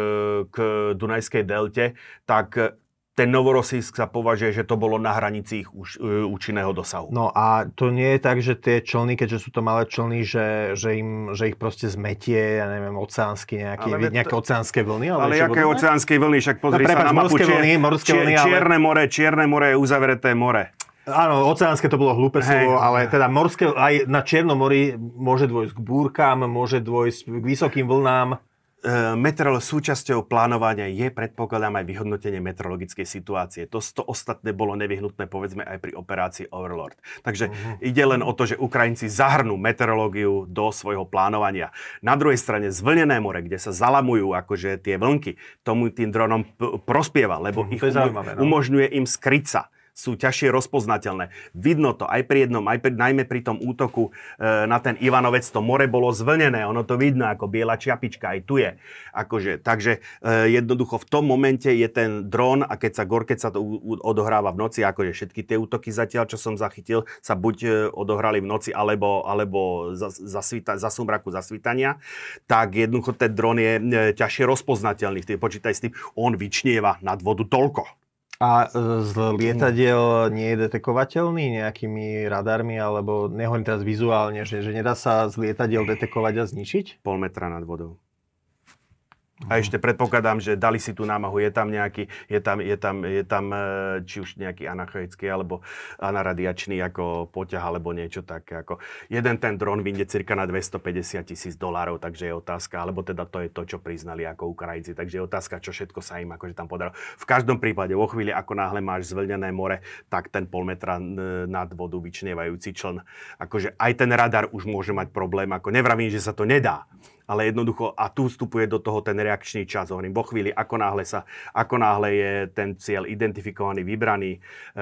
k Dunajskej delte, tak ten Novorosísk sa považuje, že to bolo na hranici ich už, uh, účinného dosahu. No a to nie je tak, že tie člny, keďže sú to malé člny, že, že, im, že ich proste zmetie, ja neviem, oceánsky nejaké, ale nejaké to... oceánske vlny? Ale, ale aké oceánske vlny? Však pozri no, prepáč, sa na mapu. Morské vlny, morské vlny, ale... Čierne more, Čierne more je uzavreté more. Áno, oceánske to bolo hlúpe slovo, ale teda morské, aj na Čiernom mori môže dôjsť k búrkam, môže dôjsť k vysokým vlnám. E, meteorolo súčasťou plánovania je, predpokladám, aj vyhodnotenie meteorologickej situácie. To, to ostatné bolo nevyhnutné, povedzme, aj pri operácii Overlord. Takže uh-huh. ide len o to, že Ukrajinci zahrnú meteorológiu do svojho plánovania. Na druhej strane zvlnené more, kde sa zalamujú akože tie vlnky, tomu tým dronom p- prospieva, lebo uh-huh, ich umo- no. umožňuje im skryť sa sú ťažšie rozpoznateľné. Vidno to aj pri jednom, aj pri, najmä pri tom útoku e, na ten Ivanovec, to more bolo zvlnené, ono to vidno ako biela čiapička, aj tu je. Akože, takže e, jednoducho v tom momente je ten dron a keď sa gor, keď sa to u, odohráva v noci, akože všetky tie útoky zatiaľ, čo som zachytil, sa buď e, odohrali v noci, alebo, alebo za, za, svita, za sumraku zasvitania, tak jednoducho ten dron je e, ťažšie rozpoznateľný. Počítaj s tým, on vyčnieva nad vodu toľko a e, z lietadiel nie je detekovateľný nejakými radarmi, alebo nehovorím teraz vizuálne, že, že nedá sa z lietadiel detekovať a zničiť? Pol metra nad vodou. A ešte predpokladám, že dali si tú námahu, je tam nejaký, je tam, je tam, je tam e, či už nejaký anachoický alebo anaradiačný ako poťah alebo niečo také. Ako jeden ten dron vyjde cirka na 250 tisíc dolárov, takže je otázka, alebo teda to je to, čo priznali ako Ukrajinci, takže je otázka, čo všetko sa im akože tam podarilo. V každom prípade, vo chvíli, ako náhle máš zvlnené more, tak ten pol metra nad vodu vyčnievajúci čln, akože aj ten radar už môže mať problém, ako nevravím, že sa to nedá, ale jednoducho, a tu vstupuje do toho ten reakčný čas. Hovorím, vo chvíli, ako náhle, sa, ako náhle je ten cieľ identifikovaný, vybraný, e,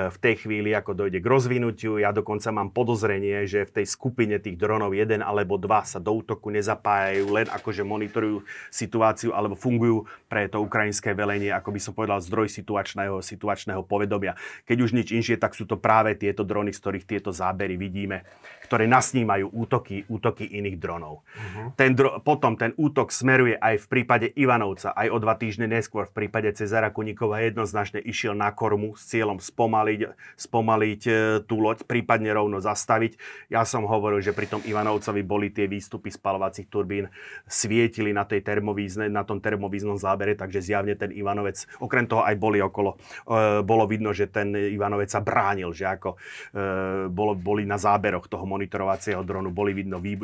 v tej chvíli, ako dojde k rozvinutiu, ja dokonca mám podozrenie, že v tej skupine tých dronov jeden alebo dva sa do útoku nezapájajú, len akože monitorujú situáciu alebo fungujú pre to ukrajinské velenie, ako by som povedal, zdroj situačného, situačného povedomia. Keď už nič inšie, tak sú to práve tieto drony, z ktorých tieto zábery vidíme, ktoré nasnímajú útoky, útoky iných dronov. Uh-huh. Ten dro- potom ten útok smeruje aj v prípade Ivanovca, aj o dva týždne neskôr v prípade Cezara Kunikova jednoznačne išiel na kormu s cieľom spomaliť, spomaliť e, tú loď, prípadne rovno zastaviť. Ja som hovoril, že pri tom Ivanovcovi boli tie výstupy spalovacích turbín, svietili na, tej termovízne, na tom termovíznom zábere, takže zjavne ten Ivanovec, okrem toho aj boli okolo, e, bolo vidno, že ten Ivanovec sa bránil, že ako e, bolo, boli na záberoch toho monitorovacieho dronu, boli vidno vý,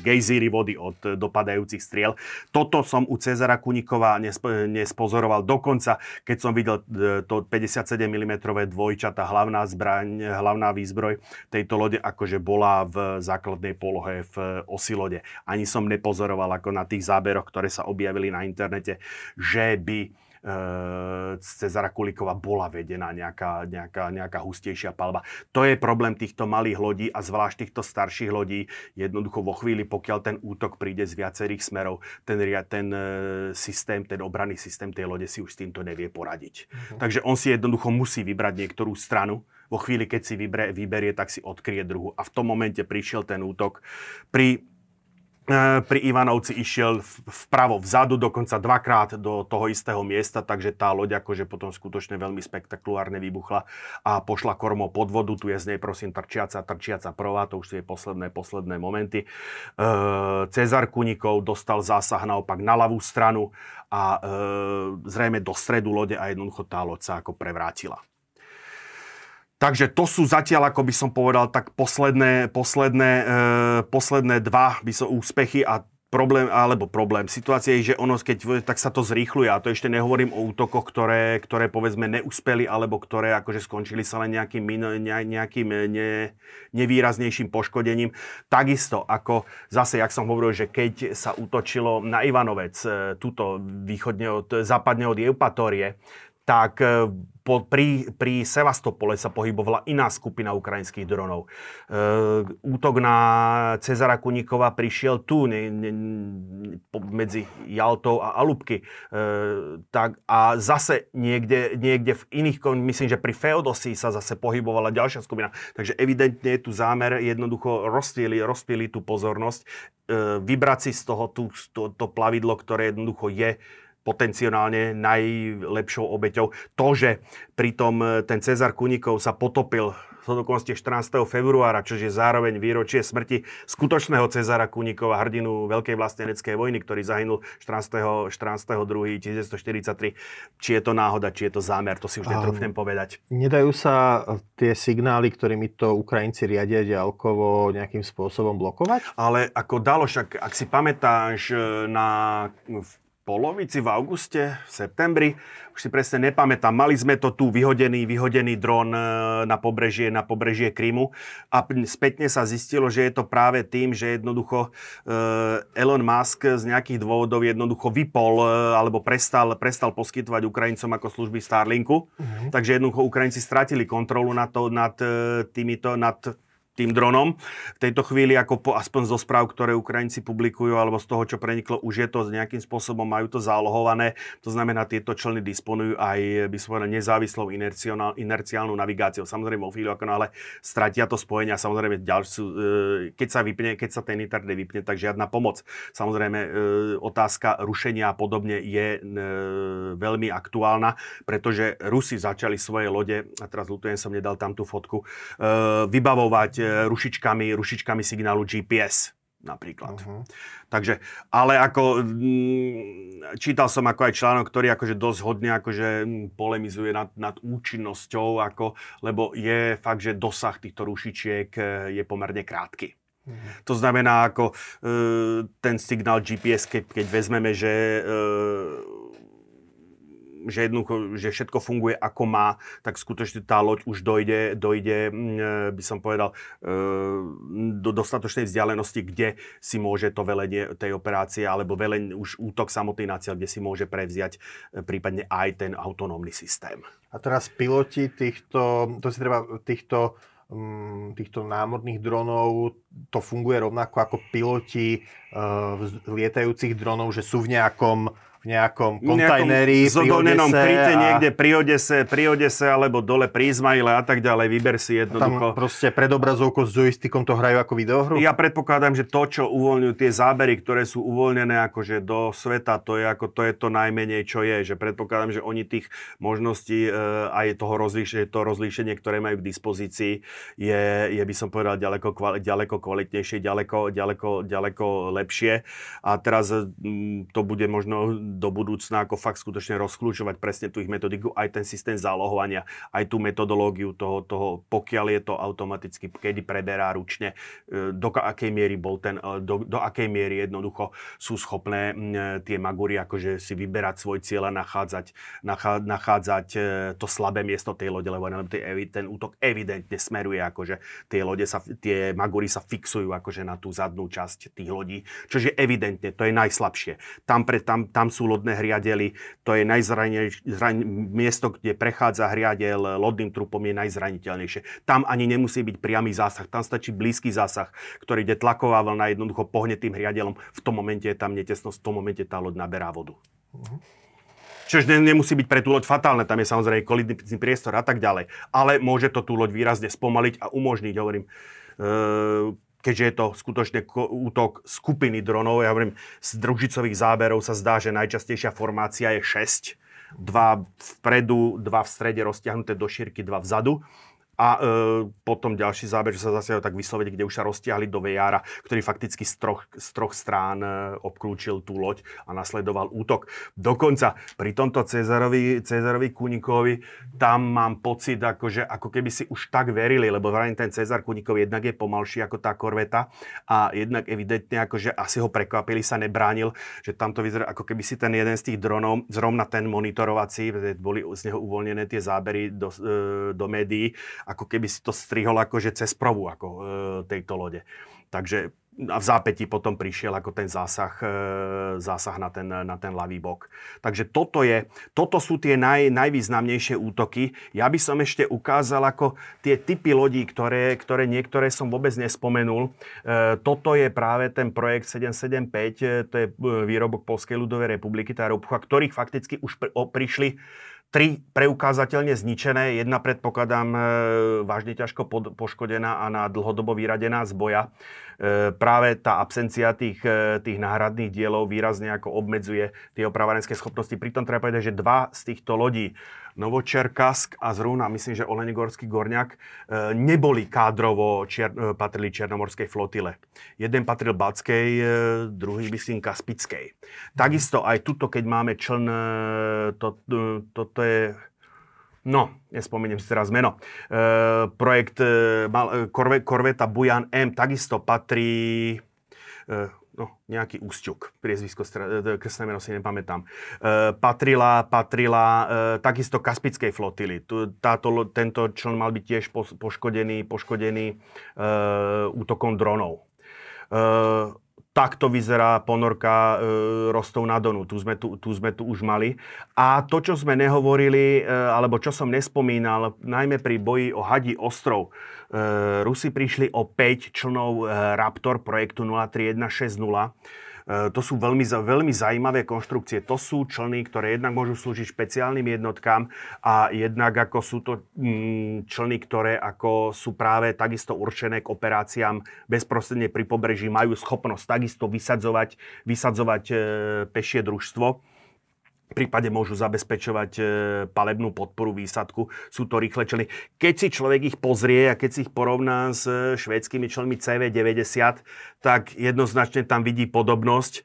gejzíry vody od dopadajúcich striel. Toto som u Cezara Kunikova nespozoroval. Dokonca, keď som videl e, to 57 mm dvojčata hlavná zbraň, hlavná výzbroj tejto lode, akože bola v základnej polohe v osi lode. Ani som nepozoroval ako na tých záberoch, ktoré sa objavili na internete, že by z Cezara Kulikova bola vedená nejaká, nejaká, nejaká hustejšia palba. To je problém týchto malých lodí a zvlášť týchto starších lodí. Jednoducho vo chvíli, pokiaľ ten útok príde z viacerých smerov, ten, ten e, systém, ten obranný systém tej lode si už s týmto nevie poradiť. Uh-huh. Takže on si jednoducho musí vybrať niektorú stranu. Vo chvíli, keď si vyberie, vyberie, tak si odkrie druhu. A v tom momente prišiel ten útok. Pri E, pri Ivanovci išiel vpravo, vzadu, dokonca dvakrát do toho istého miesta, takže tá loď akože potom skutočne veľmi spektakulárne vybuchla a pošla kormo pod vodu, tu je z nej prosím trčiaca, trčiaca prvá, to už sú jej posledné, posledné momenty. E, Cezar Kunikov dostal zásah naopak na ľavú stranu a e, zrejme do stredu lode a jednoducho tá loď sa ako prevrátila. Takže to sú zatiaľ, ako by som povedal, tak posledné, posledné, e, posledné dva by som úspechy a problém, alebo problém. Situácia je, že ono, keď tak sa to zrýchluje a to ešte nehovorím o útokoch, ktoré, ktoré povedzme neúspeli alebo ktoré akože skončili sa len nejakým, nejakým ne, nevýraznejším poškodením. Takisto ako zase, jak som hovoril, že keď sa útočilo na Ivanovec, e, túto východne od, západne od Eupatórie, tak po, pri, pri Sevastopole sa pohybovala iná skupina ukrajinských dronov. E, útok na Cezara Kunikova prišiel tu, ne, ne, medzi Jaltou a Alubky. E, tak, a zase niekde, niekde v iných, myslím, že pri Feodosii sa zase pohybovala ďalšia skupina. Takže evidentne je tu zámer jednoducho rozpíli, rozpíli tú pozornosť, e, vybrať si z toho tú, to, to plavidlo, ktoré jednoducho je potenciálne najlepšou obeťou. To, že pritom e, ten Cezar Kunikov sa potopil dokonca 14. februára, čo je zároveň výročie smrti skutočného Cezara Kunikova, hrdinu Veľkej vlasteneckej vojny, ktorý zahynul 14. 14. 2. 1943. Či je to náhoda, či je to zámer, to si už netrúfnem povedať. Nedajú sa tie signály, ktorými to Ukrajinci riadia ďalkovo nejakým spôsobom blokovať? Ale ako dalo, však ak si pamätáš e, na polovici v auguste, v septembri, už si presne nepamätám, mali sme to tu vyhodený, vyhodený dron e, na pobrežie, na pobrežie Krymu a spätne sa zistilo, že je to práve tým, že jednoducho e, Elon Musk z nejakých dôvodov jednoducho vypol e, alebo prestal, prestal poskytovať Ukrajincom ako služby Starlinku. Uh-huh. Takže jednoducho Ukrajinci stratili kontrolu nad, to, nad týmito, nad tým dronom. V tejto chvíli, ako po, aspoň zo správ, ktoré Ukrajinci publikujú, alebo z toho, čo preniklo, už je to nejakým spôsobom, majú to zálohované. To znamená, tieto člny disponujú aj, by som povedal, nezávislou inerciálnou navigáciou. Samozrejme, vo chvíli, ako náhle stratia to spojenie a samozrejme, ďalšiu, e, keď sa vypne, keď sa ten internet vypne, tak žiadna pomoc. Samozrejme, e, otázka rušenia a podobne je e, veľmi aktuálna, pretože Rusi začali svoje lode, a teraz ľutujem, som nedal tam tú fotku, vybavovať rušičkami, rušičkami signálu GPS napríklad. Uh-huh. Takže, ale ako mm, čítal som ako aj článok, ktorý akože dosť hodne akože mm, polemizuje nad, nad účinnosťou, ako, lebo je fakt, že dosah týchto rušičiek e, je pomerne krátky. Uh-huh. To znamená, ako e, ten signál GPS, keď, keď vezmeme, že e, že jednoducho, že všetko funguje ako má, tak skutočne tá loď už dojde, dojde mm, e, by som povedal, e, do dostatočnej vzdialenosti, kde si môže to velenie tej operácie, alebo veleň, už útok samotný na cieľ, kde si môže prevziať e, prípadne aj ten autonómny systém. A teraz piloti týchto, to si treba, týchto mm, týchto námorných dronov, to funguje rovnako ako piloti lietajúcich dronov, že sú v nejakom v nejakom kontajneri, nejakom kryte a... niekde pri Odese, pri Odese, alebo dole pri Izmaile a tak ďalej. Vyber si jednoducho. Tam proste pred obrazovkou s joystickom to hrajú ako videohru? Ja predpokladám, že to, čo uvoľňujú tie zábery, ktoré sú uvoľnené akože do sveta, to je, ako, to, je to najmenej, čo je. Že predpokladám, že oni tých možností e, aj toho rozlíšenie, to rozlíšenie, ktoré majú k dispozícii, je, je by som povedal, ďaleko, kvali, ďaleko kvalitnejšie, ďaleko, ďaleko, ďaleko lepšie. A teraz m, to bude možno do budúcna ako fakt skutočne rozklúčovať presne tú ich metodiku, aj ten systém zálohovania, aj tú metodológiu toho, toho pokiaľ je to automaticky, kedy preberá ručne, e, do akej miery bol ten, e, do, do akej miery jednoducho sú schopné tie magúry akože si vyberať svoj cieľ a nachádzať, nachá, nachádzať e, to slabé miesto tej lode, lebo ten útok evidentne smeruje, akože tie lode sa, tie magúry sa fixujú akože na tú zadnú časť tých lodí, čože evidentne to je najslabšie. Tam, pre, tam, tam sú lodné hriadely, to je najzraniteľnejšie, miesto, kde prechádza hriadel lodným trupom je najzraniteľnejšie. Tam ani nemusí byť priamy zásah, tam stačí blízky zásah, ktorý ide tlaková vlna, jednoducho pohne tým hriadelom, v tom momente je tam netesnosť, v tom momente tá loď naberá vodu. Uh-huh. Nemusí byť pre tú loď fatálne, tam je samozrejme kolidný priestor a tak ďalej. Ale môže to tú loď výrazne spomaliť a umožniť, hovorím, e, keďže je to skutočne útok skupiny dronov, ja hovorím, z družicových záberov sa zdá, že najčastejšia formácia je 6. Dva vpredu, dva v strede roztiahnuté do šírky, dva vzadu a e, potom ďalší záber, že sa zase tak vysloviť, kde už sa roztiahli do Vejára, ktorý fakticky z troch, z troch strán e, obklúčil tú loď a nasledoval útok. Dokonca pri tomto Cezarovi, Cezarovi Kunikovi tam mám pocit, akože, ako keby si už tak verili, lebo vrajím ten Cezar Kunikov jednak je pomalší ako tá korveta a jednak evidentne akože asi ho prekvapili, sa nebránil, že tam to vyzerá, ako keby si ten jeden z tých dronov, zrovna ten monitorovací, boli z neho uvoľnené tie zábery do, e, do médií, ako keby si to strihol akože cez provu ako, e, tejto lode. Takže a v zápätí potom prišiel ako ten zásah, e, zásah na, ten, na ten ľavý bok. Takže toto, je, toto sú tie naj, najvýznamnejšie útoky. Ja by som ešte ukázal ako tie typy lodí, ktoré, ktoré niektoré som vôbec nespomenul. E, toto je práve ten projekt 775, e, to je e, výrobok Polskej ľudovej republiky, tá Robcha, ktorých fakticky už pri, o, prišli Tri preukázateľne zničené, jedna predpokladám e, vážne ťažko pod, poškodená a na dlhodobo vyradená z boja. E, práve tá absencia tých, e, tých náhradných dielov výrazne ako obmedzuje tie opravárenské schopnosti. Pritom treba povedať, že dva z týchto lodí Novočerkask a zrovna myslím, že Olenigorský Gorňak e, neboli kádrovo čier, e, patrili Černomorskej flotile. Jeden patril Batskej, e, druhý myslím Kaspickej. Takisto aj tuto, keď máme čln, to, toto je No, nespomeniem si teraz meno. E, projekt e, mal, korve, korveta Bujan M takisto patrí e, no, nejaký Úsťuk, priezvisko, e, krstné meno si nepamätám, e, patrila, patrila e, takisto Kaspickej flotily. Tento člen mal byť tiež poškodený, poškodený e, útokom dronov. E, takto vyzerá ponorka e, Rostov na Donu. Tu sme tu, tu sme tu už mali. A to, čo sme nehovorili, e, alebo čo som nespomínal, najmä pri boji o Hadí ostrov, e, Rusi prišli o 5 člnov e, Raptor projektu 03160 E, to sú veľmi, veľmi zaujímavé konštrukcie. To sú člny, ktoré jednak môžu slúžiť špeciálnym jednotkám a jednak ako sú to mm, člny, ktoré ako sú práve takisto určené k operáciám bezprostredne pri pobreží, majú schopnosť takisto vysadzovať, vysadzovať e, pešie družstvo prípade môžu zabezpečovať e, palebnú podporu výsadku. Sú to rýchle člny. Keď si človek ich pozrie a keď si ich porovná s e, švédskymi člnmi CV90, tak jednoznačne tam vidí podobnosť. E,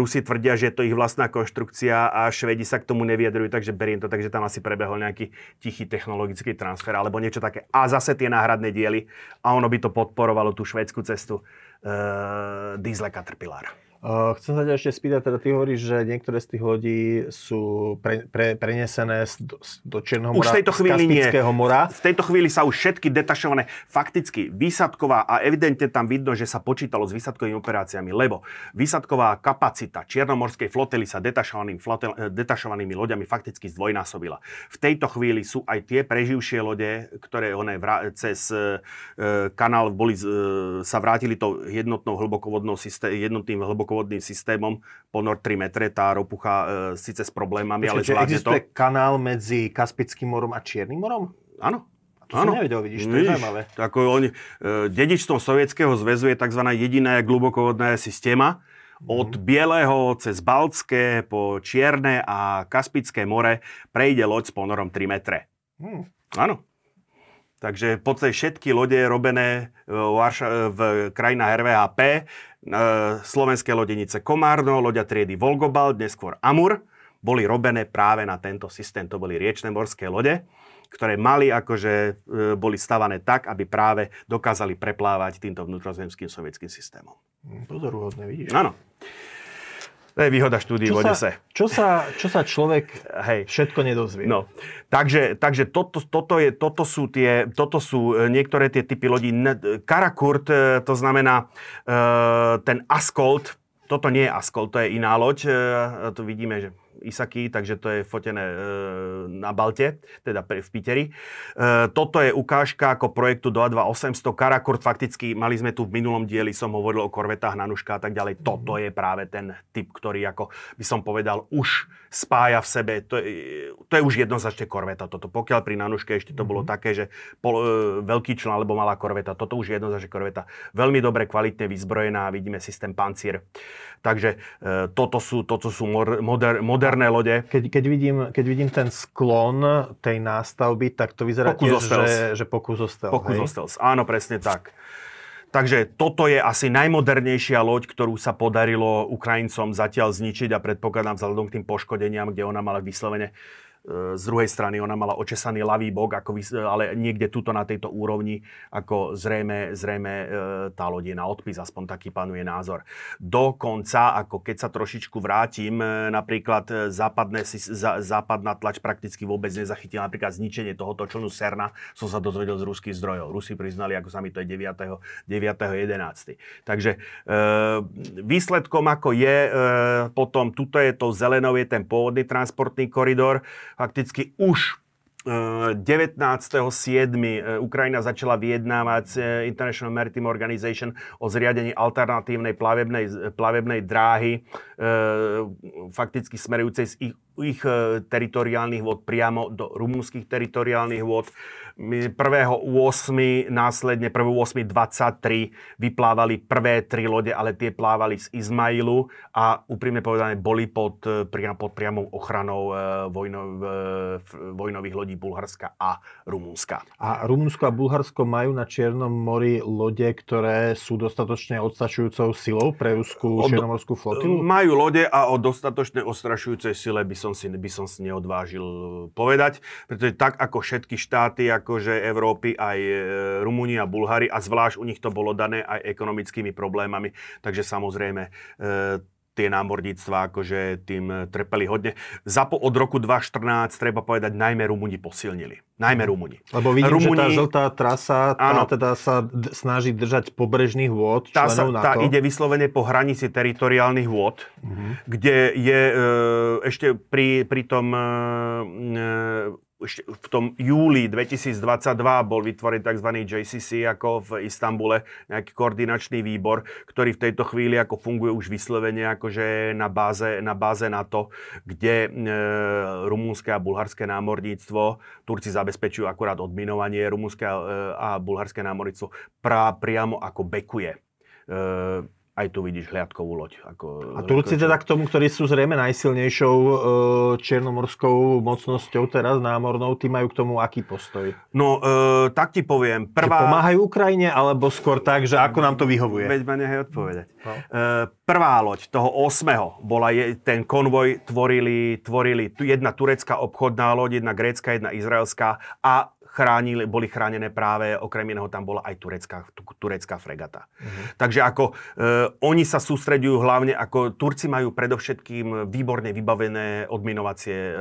Rusi tvrdia, že je to ich vlastná konštrukcia a Švedi sa k tomu neviedrujú, takže beriem to, takže tam asi prebehol nejaký tichý technologický transfer alebo niečo také. A zase tie náhradné diely a ono by to podporovalo tú švédsku cestu uh, Diesel Caterpillar. Uh, chcem sa ťa ešte spýtať, teda ty hovoríš, že niektoré z tých lodí sú pre, pre, prenesené do, do Čierneho mora, už tejto chvíli z Kaspického nie. mora. V tejto chvíli sa už všetky detašované, fakticky výsadková a evidentne tam vidno, že sa počítalo s výsadkovými operáciami, lebo výsadková kapacita Čiernomorskej flotily sa detašovaným, flotel, eh, detašovanými loďami fakticky zdvojnásobila. V tejto chvíli sú aj tie preživšie lode, ktoré one vrá, cez e, kanál boli, e, sa vrátili to jednotnou hlbokovodnou systém, jednotným hlboko hlbokovodným systémom ponor 3 metre, tá ropucha e, síce s problémami, ale Čiže zvládne to. existuje kanál medzi Kaspickým morom a Čiernym morom? Áno. To som nevedel, vidíš, to je zaujímavé. Ako oni, e, dedičstvom Sovietskeho zväzu je tzv. jediná hlbokovodná systéma, od Mhm. Bieleho cez Baltské po Čierne a Kaspické more prejde loď s ponorom 3 metre. Hm. Áno. Takže podstate všetky lode robené v, Varša- v krajinách RVHP, e, slovenské lodenice Komárno, loďa triedy Volgobal, neskôr Amur, boli robené práve na tento systém. To boli riečne morské lode, ktoré mali akože, e, boli stavané tak, aby práve dokázali preplávať týmto vnútrozemským sovietským systémom. Hm, Pozoruhodné, vidíš. Áno. To je výhoda štúdií v Odese. sa, čo, sa, čo sa človek Hej. všetko nedozvie? No, takže, takže toto, toto, je, toto, sú tie, toto sú e, niektoré tie typy lodí. Karakurt, e, to znamená e, ten Askold, toto nie je Askold, to je iná loď, to vidíme, že Isaky, takže to je fotené e, na Balte, teda pre- v Piteri. E, toto je ukážka ako projektu 22800 Karakurt, fakticky mali sme tu v minulom dieli, som hovoril o korvetách Nanuška a tak ďalej. Toto je práve ten typ, ktorý ako by som povedal už spája v sebe, to je, to je už jednoznačne korveta toto. Pokiaľ pri Nanuške ešte to bolo také, že pol, e, veľký člen alebo malá korveta, toto už je jednoznačne korveta. Veľmi dobre, kvalitne vyzbrojená, vidíme systém pancier. Takže e, toto sú, toto sú mor, moder, moderné lode. Keď, keď, vidím, keď vidím ten sklon tej nástavby, tak to vyzerá Pokus tiež, že, že pokus o stealth, Pokus hej? o stealth. Áno, presne tak. Takže toto je asi najmodernejšia loď, ktorú sa podarilo Ukrajincom zatiaľ zničiť a predpokladám vzhľadom k tým poškodeniam, kde ona mala vyslovene z druhej strany ona mala očesaný ľavý bok, ako ale niekde tuto na tejto úrovni, ako zrejme, zrejme e, tá loď je na odpis, aspoň taký panuje názor. Dokonca, ako keď sa trošičku vrátim, e, napríklad e, západné, západná tlač prakticky vôbec nezachytila napríklad zničenie tohoto člnu Serna, som sa dozvedel z ruských zdrojov. Rusi priznali, ako sa mi to je 9. 9.11. Takže výsledkom ako je potom, tuto je to zelenou, je ten pôvodný transportný koridor. Fakticky už e, 19.7. e, Ukrajina začala vyjednávať s e, International Maritime Organization o zriadení alternatívnej plavebnej, plavebnej dráhy, e, fakticky smerujúcej z ich, ich e, teritoriálnych vôd priamo do rumúnskych teritoriálnych vôd. My 1.8. následne 1.8.23 vyplávali prvé tri lode, ale tie plávali z Izmailu a úprimne povedané boli pod, e, priam, pod priamou ochranou e, vojno, e, f- vojnových lodí Bulharska a Rumúnska. A Rumunsko a Bulharsko majú na Čiernom mori lode, ktoré sú dostatočne odstačujúcou silou pre ruskú čiernomorskú flotilu? Majú lode a o dostatočne ostrašujúcej sile by som si, by som si neodvážil povedať, pretože tak ako všetky štáty, akože Európy, aj e, Rumúni a Bulhári, a zvlášť u nich to bolo dané aj ekonomickými problémami, takže samozrejme e, tie námorníctva akože tým e, trpeli hodne. Za po, od roku 2014, treba povedať, najmä Rumúni posilnili. Najmä Rumúni. Lebo vidím, že tá Rumúni- žltá trasa tá Áno. teda sa d- snaží držať pobrežných vôd tá, sa, členov tá NATO. ide vyslovene po hranici teritoriálnych vôd, Mhm. kde je e, ešte pri, pri tom e, ešte v tom júli 2022 bol vytvorený tzv. JCC ako v Istambule, nejaký koordinačný výbor, ktorý v tejto chvíli ako funguje už vyslovene akože na báze, na báze NATO, kde e, rumúnske a bulharské námorníctvo, Turci zabezpečujú akurát odminovanie, rumúnske a, e, a bulharské námorníctvo pra, priamo ako bekuje. E, aj tu vidíš hliadkovú loď. Ako, A Turci ako, teda k tomu, ktorí sú zrejme najsilnejšou e, čiernomorskou mocnosťou teraz námornou, tí majú k tomu aký postoj? No, e, tak ti poviem. Že Prvá... pomáhajú Ukrajine, alebo skôr tak, že ako nám to vyhovuje? Veď ma nechaj odpovedať. No. E, prvá loď toho 8. bola, je, ten konvoj tvorili, tvorili jedna turecká obchodná loď, jedna grécka, jedna izraelská a chránili, boli chránené práve, okrem iného tam bola aj turecká, tu, turecká fregata. Mhm. Takže ako e, oni sa sústreďujú hlavne, ako Turci majú predovšetkým výborne vybavené odminovacie, e,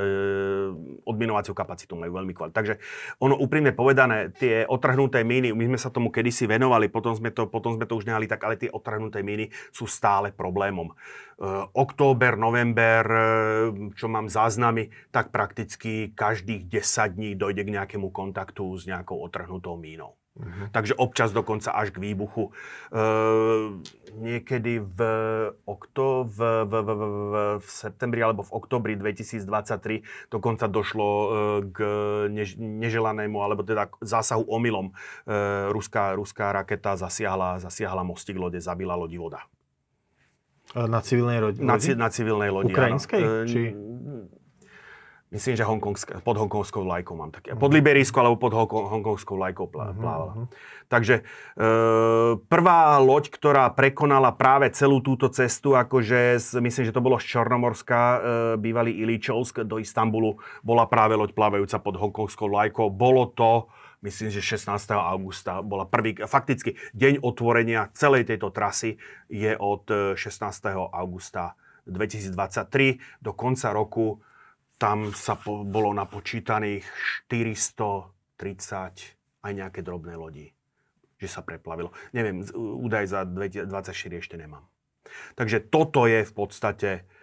odminovaciu kapacitu, majú veľmi kvalitnú. Takže ono úprimne povedané, tie otrhnuté míny, my sme sa tomu kedysi venovali, potom sme to, potom sme to už nehali tak, ale tie otrhnuté míny sú stále problémom. E, október, november, e, čo mám záznamy, tak prakticky každých 10 dní dojde k nejakému kontaktu s nejakou otrhnutou mínou. Uh-huh. Takže občas dokonca až k výbuchu. E, niekedy v, okto, v, v, v, v, v septembri alebo v oktobri 2023 dokonca došlo k než, neželanému alebo teda zásahu omylom. E, ruská, ruská raketa zasiahla, zasiahla mostík lode, zabila lodi voda. Na civilnej lodi? Na, na civilnej lodi, Ukrajinskej? Áno. Či... Myslím, že pod hongkongskou lajkou mám také. Pod liberijskou alebo pod hongkongskou lajkou mhm, plávala. Uh-huh. Takže e, prvá loď, ktorá prekonala práve celú túto cestu, akože z, myslím, že to bolo z Čornomorska, e, bývalý Iličovsk do Istanbulu, bola práve loď plávajúca pod hongkongskou lajkou. Bolo to, myslím, že 16. augusta bola prvý, fakticky deň otvorenia celej tejto trasy je od 16. E, augusta 2023 do konca roku tam sa po, bolo napočítaných 430 aj nejaké drobné lodi, že sa preplavilo. Neviem, údaj za 2024 ešte nemám. Takže toto je v podstate E,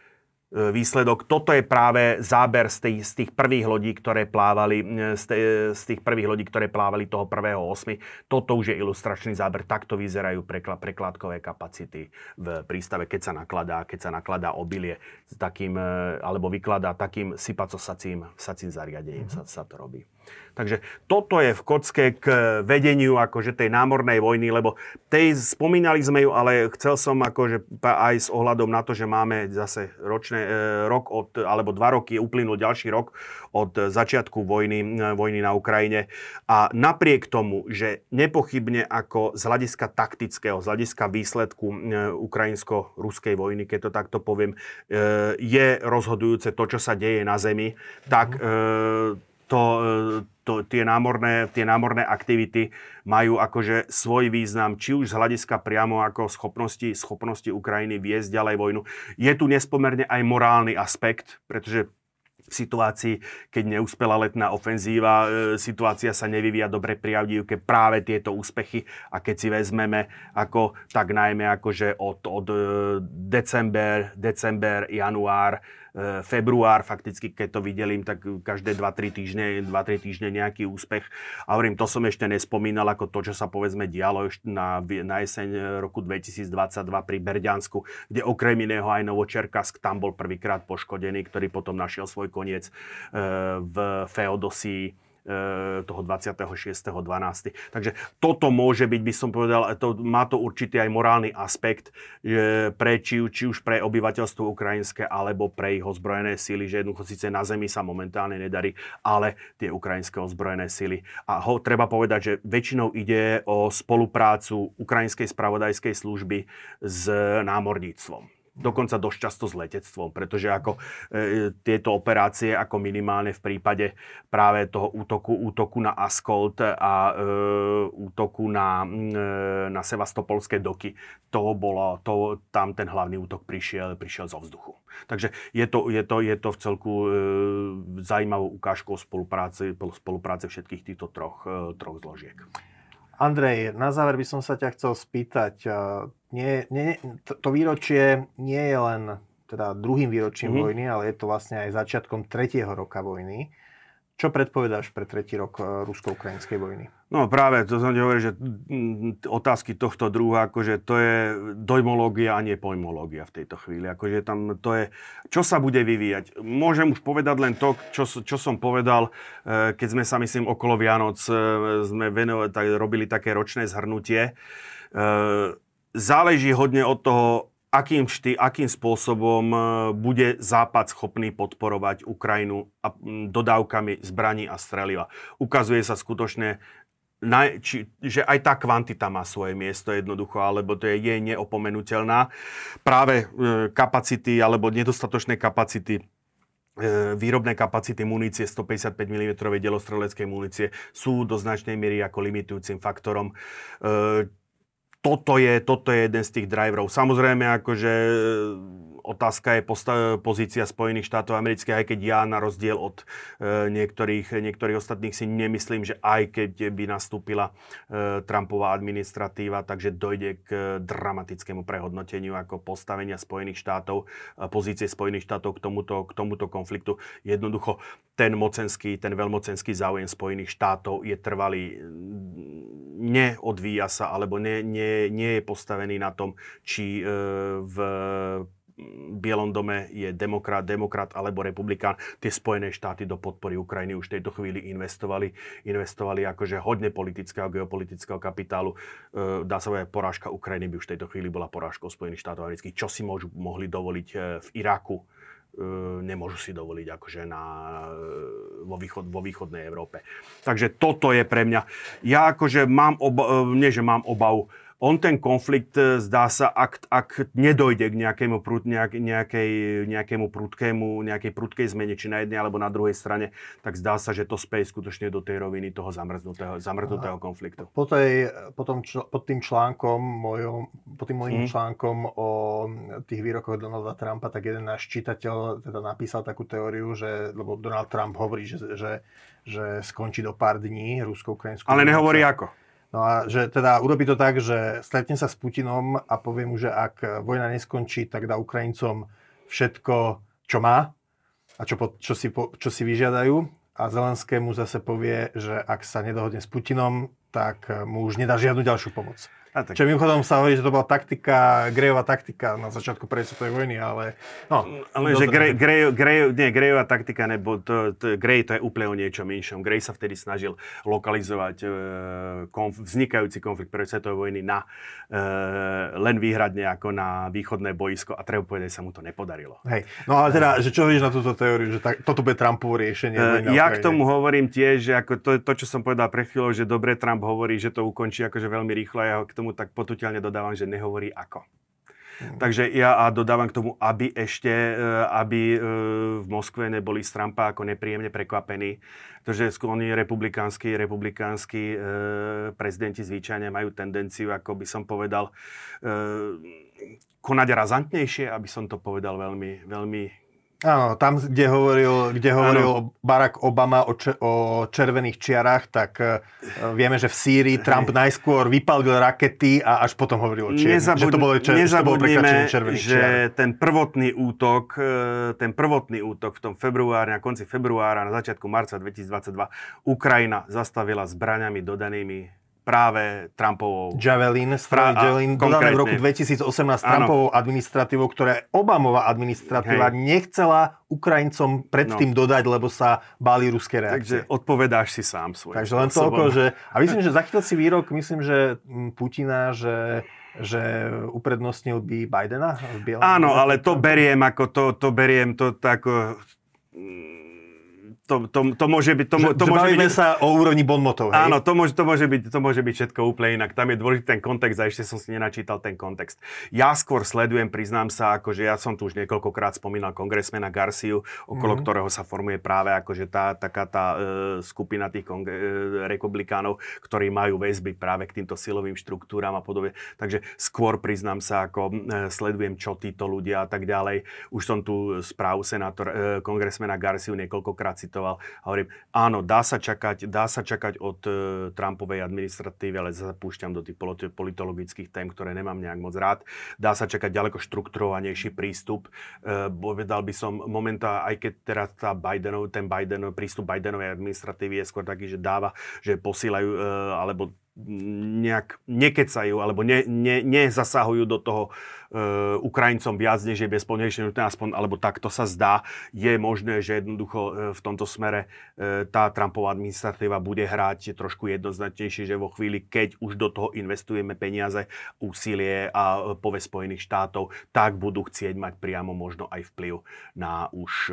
výsledok. Toto je práve záber z tých, z tých prvých lodí, ktoré plávali, z, te, z tých prvých lodí, ktoré plávali toho 1.8. Toto už je ilustračný záber. Takto vyzerajú prekla, prekladkové kapacity v prístave, keď sa nakladá, keď sa nakladá obilie s takým, e, alebo vykladá takým sypacosacím sacím zariadením mm-hmm. sa, sa to robí. Takže toto je v kocke k vedeniu akože tej námornej vojny, lebo tej spomínali sme ju, ale chcel som akože aj s ohľadom na to, že máme zase ročné, e, rok od, alebo dva roky, uplynul ďalší rok od začiatku vojny, e, vojny na Ukrajine. A napriek tomu, že nepochybne ako z hľadiska taktického, z hľadiska výsledku e, ukrajinsko-ruskej vojny, keď to takto poviem, e, je rozhodujúce to, čo sa deje na zemi, tak e, to, e, to, tie, námorné, tie námorné aktivity majú akože svoj význam, či už z hľadiska priamo ako schopnosti, schopnosti Ukrajiny viesť ďalej vojnu. Je tu nespomerne aj morálny aspekt, pretože v situácii, keď neúspela letná ofenzíva, e, situácia sa nevyvíja dobre pri Avdívke práve tieto úspechy a keď si vezmeme ako, tak najmä akože od, od e, december, december, január, február, fakticky keď to videlím, tak každé 2-3 týždne, 2-3 týždne nejaký úspech. A hovorím, to som ešte nespomínal ako to, čo sa povedzme dialo na, na jeseň roku 2022 pri Berďansku, kde okrem iného aj Novočerkask tam bol prvýkrát poškodený, ktorý potom našiel svoj koniec e, v Feodosii toho 26.12. Takže toto môže byť, by som povedal, to, má to určitý aj morálny aspekt pre, či, či už pre obyvateľstvo ukrajinské, alebo pre ich ozbrojené síly, že jednoducho síce na zemi sa momentálne nedarí, ale tie ukrajinské ozbrojené síly. A ho treba povedať, že väčšinou ide o spoluprácu ukrajinskej spravodajskej služby s námorníctvom dokonca dosť často s letectvom, pretože ako e, tieto operácie, ako minimálne v prípade práve toho útoku, útoku na Askolt a e, útoku na, e, na sevastopolské doky, to bolo, to, tam ten hlavný útok prišiel, prišiel zo vzduchu. Takže je to, je to, je to v celku e, zaujímavou ukážkou spolupráce, spolupráce všetkých týchto troch, e, troch zložiek. Andrej, na záver by som sa ťa chcel spýtať. Nie, nie, to, to výročie nie je len teda druhým výročím mm-hmm. vojny, ale je to vlastne aj začiatkom tretieho roka vojny. Čo predpovedáš pre tretí rok e, rusko-ukrajinskej vojny? No práve, to som ti hovoril, že otázky tohto druha, akože to je dojmológia a nie pojmológia v tejto chvíli. Akože tam to je, čo sa bude vyvíjať. Môžem už povedať len to, čo, čo som povedal, e, keď sme sa, myslím, okolo Vianoc e, sme venovali, tak, robili také ročné zhrnutie. Záleží hodne od toho, akým, šty, akým spôsobom e, bude Západ schopný podporovať Ukrajinu a, dodávkami zbraní a streliva. Ukazuje sa skutočne, že aj tá kvantita má svoje miesto jednoducho, alebo to je, je neopomenutelná. Práve e, kapacity alebo nedostatočné kapacity e, výrobné kapacity munície 155 mm delostreleckej munície sú do značnej miery ako limitujúcim faktorom. Toto je, toto je jeden z tých driverov. Samozrejme, akože otázka je posta- pozícia Spojených štátov amerických, aj keď ja na rozdiel od e, niektorých, niektorých ostatných si nemyslím, že aj keď by nastúpila e, Trumpová administratíva, takže dojde k dramatickému prehodnoteniu ako postavenia Spojených štátov, e, pozície Spojených štátov k tomuto, k tomuto konfliktu. Jednoducho ten mocenský, ten veľmocenský záujem Spojených štátov je trvalý, neodvíja sa, alebo nie, nie, je postavený na tom, či e, v Bielom dome je demokrat, demokrat alebo republikán. Tie Spojené štáty do podpory Ukrajiny už v tejto chvíli investovali. Investovali akože hodne politického geopolitického kapitálu. E, dá sa povedať, porážka Ukrajiny by už v tejto chvíli bola porážkou Spojených štátov amerických. Čo si môžu, mohli dovoliť e, v Iraku, e, nemôžu si dovoliť akože na, vo, východ, vo východnej Európe. Takže toto je pre mňa. Ja akože mám obav, nie že mám obavu, on ten konflikt, e, zdá sa, ak, ak nedojde k nejakému, prud, nejak, nejakej, nejakému prudkému, nejakej prudkej zmene, či na jednej alebo na druhej strane, tak zdá sa, že to speje skutočne do tej roviny toho zamrznutého, zamrznutého konfliktu. Po, tej, po tom, čl- pod tým článkom, mojom, po tým mojim hmm. článkom o tých výrokoch Donalda Trumpa, tak jeden náš čitateľ teda napísal takú teóriu, že, lebo Donald Trump hovorí, že, že, že skončí do pár dní rusko-ukrajinskú... Ale nehovorí ako. No a že teda urobí to tak, že stretne sa s Putinom a povie mu, že ak vojna neskončí, tak dá Ukrajincom všetko, čo má a čo, po, čo, si, po, čo si vyžiadajú. A Zelenskému zase povie, že ak sa nedohodne s Putinom, tak mu už nedá žiadnu ďalšiu pomoc. A tak... Čo mimochodom sa hovorí, že to bola taktika, Grejová taktika na začiatku prvej svetovej vojny, ale... No, ale že Grej, Grej, Grej, nie, Grejová taktika, nebo to, to, Grej to je úplne o niečom inšom. Grej sa vtedy snažil lokalizovať e, konf, vznikajúci konflikt prvej svetovej vojny na, e, len výhradne ako na východné boisko a treba povedať, sa mu to nepodarilo. Hej, no ale teda, že čo vieš na túto teóriu, že tak, toto bude Trumpovo riešenie? E, ja k tomu hovorím tiež, že ako to, to, čo som povedal pre chvíľu, že dobre Trump hovorí, že to ukončí akože veľmi rýchlo ja k tomu tomu tak potuteľne dodávam, že nehovorí ako. Mm. Takže ja a dodávam k tomu, aby ešte, e, aby e, v Moskve neboli z Trumpa ako nepríjemne prekvapení, pretože oni republikánsky, republikánsky e, prezidenti zvyčajne majú tendenciu, ako by som povedal, konať razantnejšie, aby som to povedal veľmi, veľmi Áno, tam, kde hovoril, kde hovoril Barack Obama o, če, o červených čiarach, tak uh, vieme, že v Sýrii Trump Hej. najskôr vypalil rakety a až potom hovoril o čiernych. Nezabud- že to bolo, čer, že to bolo červených že čiar. ten prvotný útok, e, ten prvotný útok v tom februári, na konci februára, na začiatku marca 2022, Ukrajina zastavila zbraňami dodanými práve Trumpovou... Javelin, strany Javelin, dodané v roku 2018 Trumpovou administratívou, ktorá Obamová administratíva Hej. nechcela Ukrajincom predtým no. dodať, lebo sa báli ruské reakcie. Takže odpovedáš si sám svoj. Takže len toľko, že... A myslím, že zachytil si výrok, myslím, že Putina, že že uprednostnil by Bidena v Bielom? Áno, ale to beriem ako to, to beriem to tak to, to, to môže byť... To, to môže byť, sa o úrovni bonmotov, hej? Áno, to môže, to, môže byť, to môže byť všetko úplne inak. Tam je dôležitý ten kontext a ešte som si nenačítal ten kontext. Ja skôr sledujem, priznám sa, akože ja som tu už niekoľkokrát spomínal kongresmena Garciu, okolo mm-hmm. ktorého sa formuje práve akože tá, taká tá e, skupina tých kong- e, republikánov, ktorí majú väzby práve k týmto silovým štruktúram a podobne. Takže skôr priznám sa, ako e, sledujem, čo títo ľudia a tak ďalej. Už som tu správu senátor, e, kongresmena Garciu niekoľkokrát si citoval. A hovorím, áno, dá sa čakať, dá sa čakať od uh, Trumpovej administratívy, ale zapúšťam do tých politologických tém, ktoré nemám nejak moc rád. Dá sa čakať ďaleko štrukturovanejší prístup. Uh, povedal by som momentá, aj keď teraz tá Bidenov, ten Biden, prístup Bidenovej administratívy je skôr taký, že dáva, že posílajú, uh, alebo nejak nekecajú alebo ne, ne, nezasahujú do toho Ukrajincom viac, než je bezpodmienečne nutné, aspoň, alebo takto sa zdá. Je možné, že jednoducho uh, v tomto smere uh, tá Trumpová administratíva bude hrať trošku jednoznačnejšie, že vo chvíli, keď už do toho investujeme peniaze, úsilie a pove Spojených štátov, tak budú chcieť mať priamo možno aj vplyv na už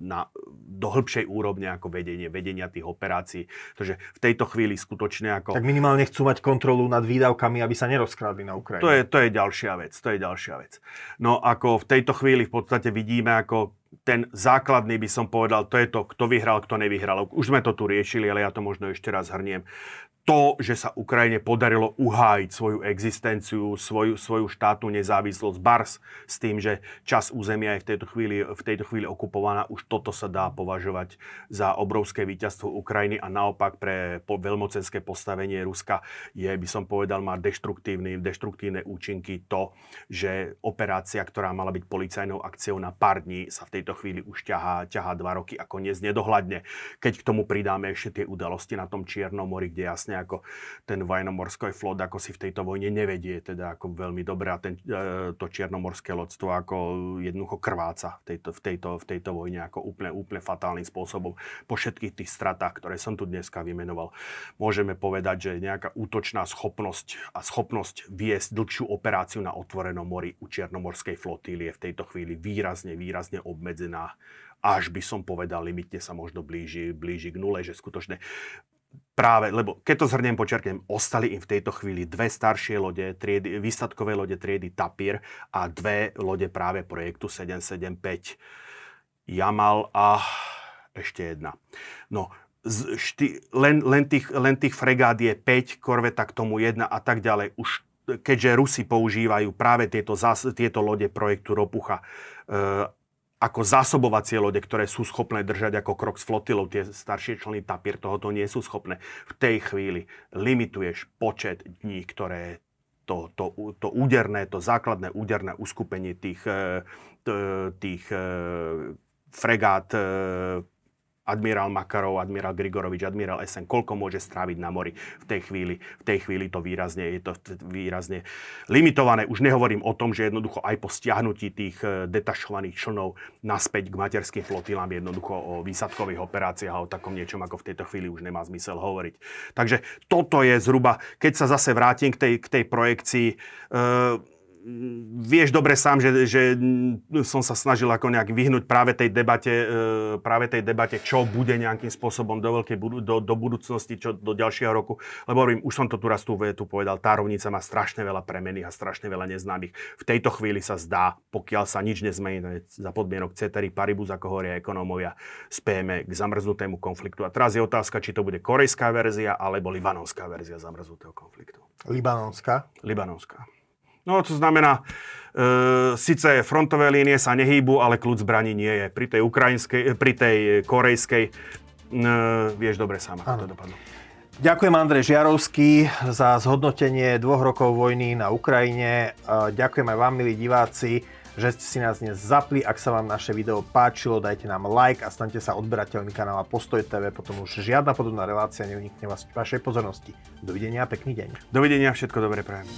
na, do hĺbšej úrovne ako vedenie, vedenia tých operácií. Takže v tejto chvíli skutočne ako tak minimálne chcú mať kontrolu nad výdavkami, aby sa nerozkrádli na Ukrajine. To je, to je ďalšia vec, to je ďalšia vec. No ako v tejto chvíli v podstate vidíme, ako ten základný by som povedal, to je to, kto vyhral, kto nevyhral. Už sme to tu riešili, ale ja to možno ešte raz hrniem. To, že sa Ukrajine podarilo uhájiť svoju existenciu, svoju, svoju štátnu nezávislosť, bars s tým, že čas územia je v tejto, chvíli, v tejto chvíli okupovaná, už toto sa dá považovať za obrovské víťazstvo Ukrajiny a naopak pre veľmocenské postavenie Ruska je, by som povedal, má deštruktívne, deštruktívne účinky to, že operácia, ktorá mala byť policajnou akciou na pár dní, sa v tejto chvíli už ťahá, ťahá dva roky a koniec nedohľadne. Keď k tomu pridáme ešte tie udalosti na tom Čiernom mori, kde jasne ako ten vojnomorský flot, ako si v tejto vojne nevedie, teda ako veľmi dobre a ten, e, to čiernomorské lodstvo ako jednoducho krváca v tejto, v tejto, v tejto vojne ako úplne, úplne fatálnym spôsobom. Po všetkých tých stratách, ktoré som tu dneska vymenoval, môžeme povedať, že nejaká útočná schopnosť a schopnosť viesť dlhšiu operáciu na otvorenom mori u čiernomorskej flotílie v tejto chvíli výrazne, výrazne obmedzená až by som povedal, limitne sa možno blíži, blíži k nule, že skutočne práve, lebo keď to zhrnem, počerknem, ostali im v tejto chvíli dve staršie lode, triedy, výsadkové lode triedy Tapir a dve lode práve projektu 775 Jamal a ešte jedna. No, šty, len, len, tých, len tých fregát je 5, korveta k tomu jedna a tak ďalej. Už keďže Rusi používajú práve tieto, tieto lode projektu Ropucha e, ako zásobovacie lode, ktoré sú schopné držať ako krok s flotilou. Tie staršie členy Tapir tohoto nie sú schopné. V tej chvíli limituješ počet dní, ktoré to, to, to úderné, to základné úderné uskupenie tých, eh, tých eh, fregát eh, admirál Makarov, admirál Grigorovič, admirál Esen, koľko môže stráviť na mori v tej chvíli. V tej chvíli to výrazne, je to výrazne limitované. Už nehovorím o tom, že jednoducho aj po stiahnutí tých e, detašovaných člnov naspäť k materským flotilám jednoducho o výsadkových operáciách a o takom niečom, ako v tejto chvíli už nemá zmysel hovoriť. Takže toto je zhruba, keď sa zase vrátim k tej, k tej projekcii, e, vieš dobre sám, že, že som sa snažil ako nejak vyhnúť práve tej debate, e, práve tej debate, čo bude nejakým spôsobom do veľkej do, do budúcnosti, čo do ďalšieho roku. Lebo hovorím, už som to tu raz tú vetu povedal, tá rovnica má strašne veľa premených a strašne veľa neznámych. V tejto chvíli sa zdá, pokiaľ sa nič nezmení za podmienok Ceteri Paribus, ako hovoria ekonómovia, spejeme k zamrznutému konfliktu. A teraz je otázka, či to bude korejská verzia alebo libanonská verzia zamrznutého konfliktu. Libanonská? Libanonská. No to znamená, e, síce frontové línie sa nehýbu, ale kľud zbraní nie je. Pri tej, ukrajinskej, e, pri tej korejskej e, vieš dobre sám, ako to dopadlo. Ďakujem Andrej Žiarovský za zhodnotenie dvoch rokov vojny na Ukrajine. E, ďakujem aj vám, milí diváci, že ste si nás dnes zapli. Ak sa vám naše video páčilo, dajte nám like a stante sa odberateľmi kanála Postoj TV. Potom už žiadna podobná relácia neunikne vás vašej pozornosti. Dovidenia a pekný deň. Dovidenia, všetko dobré prajem.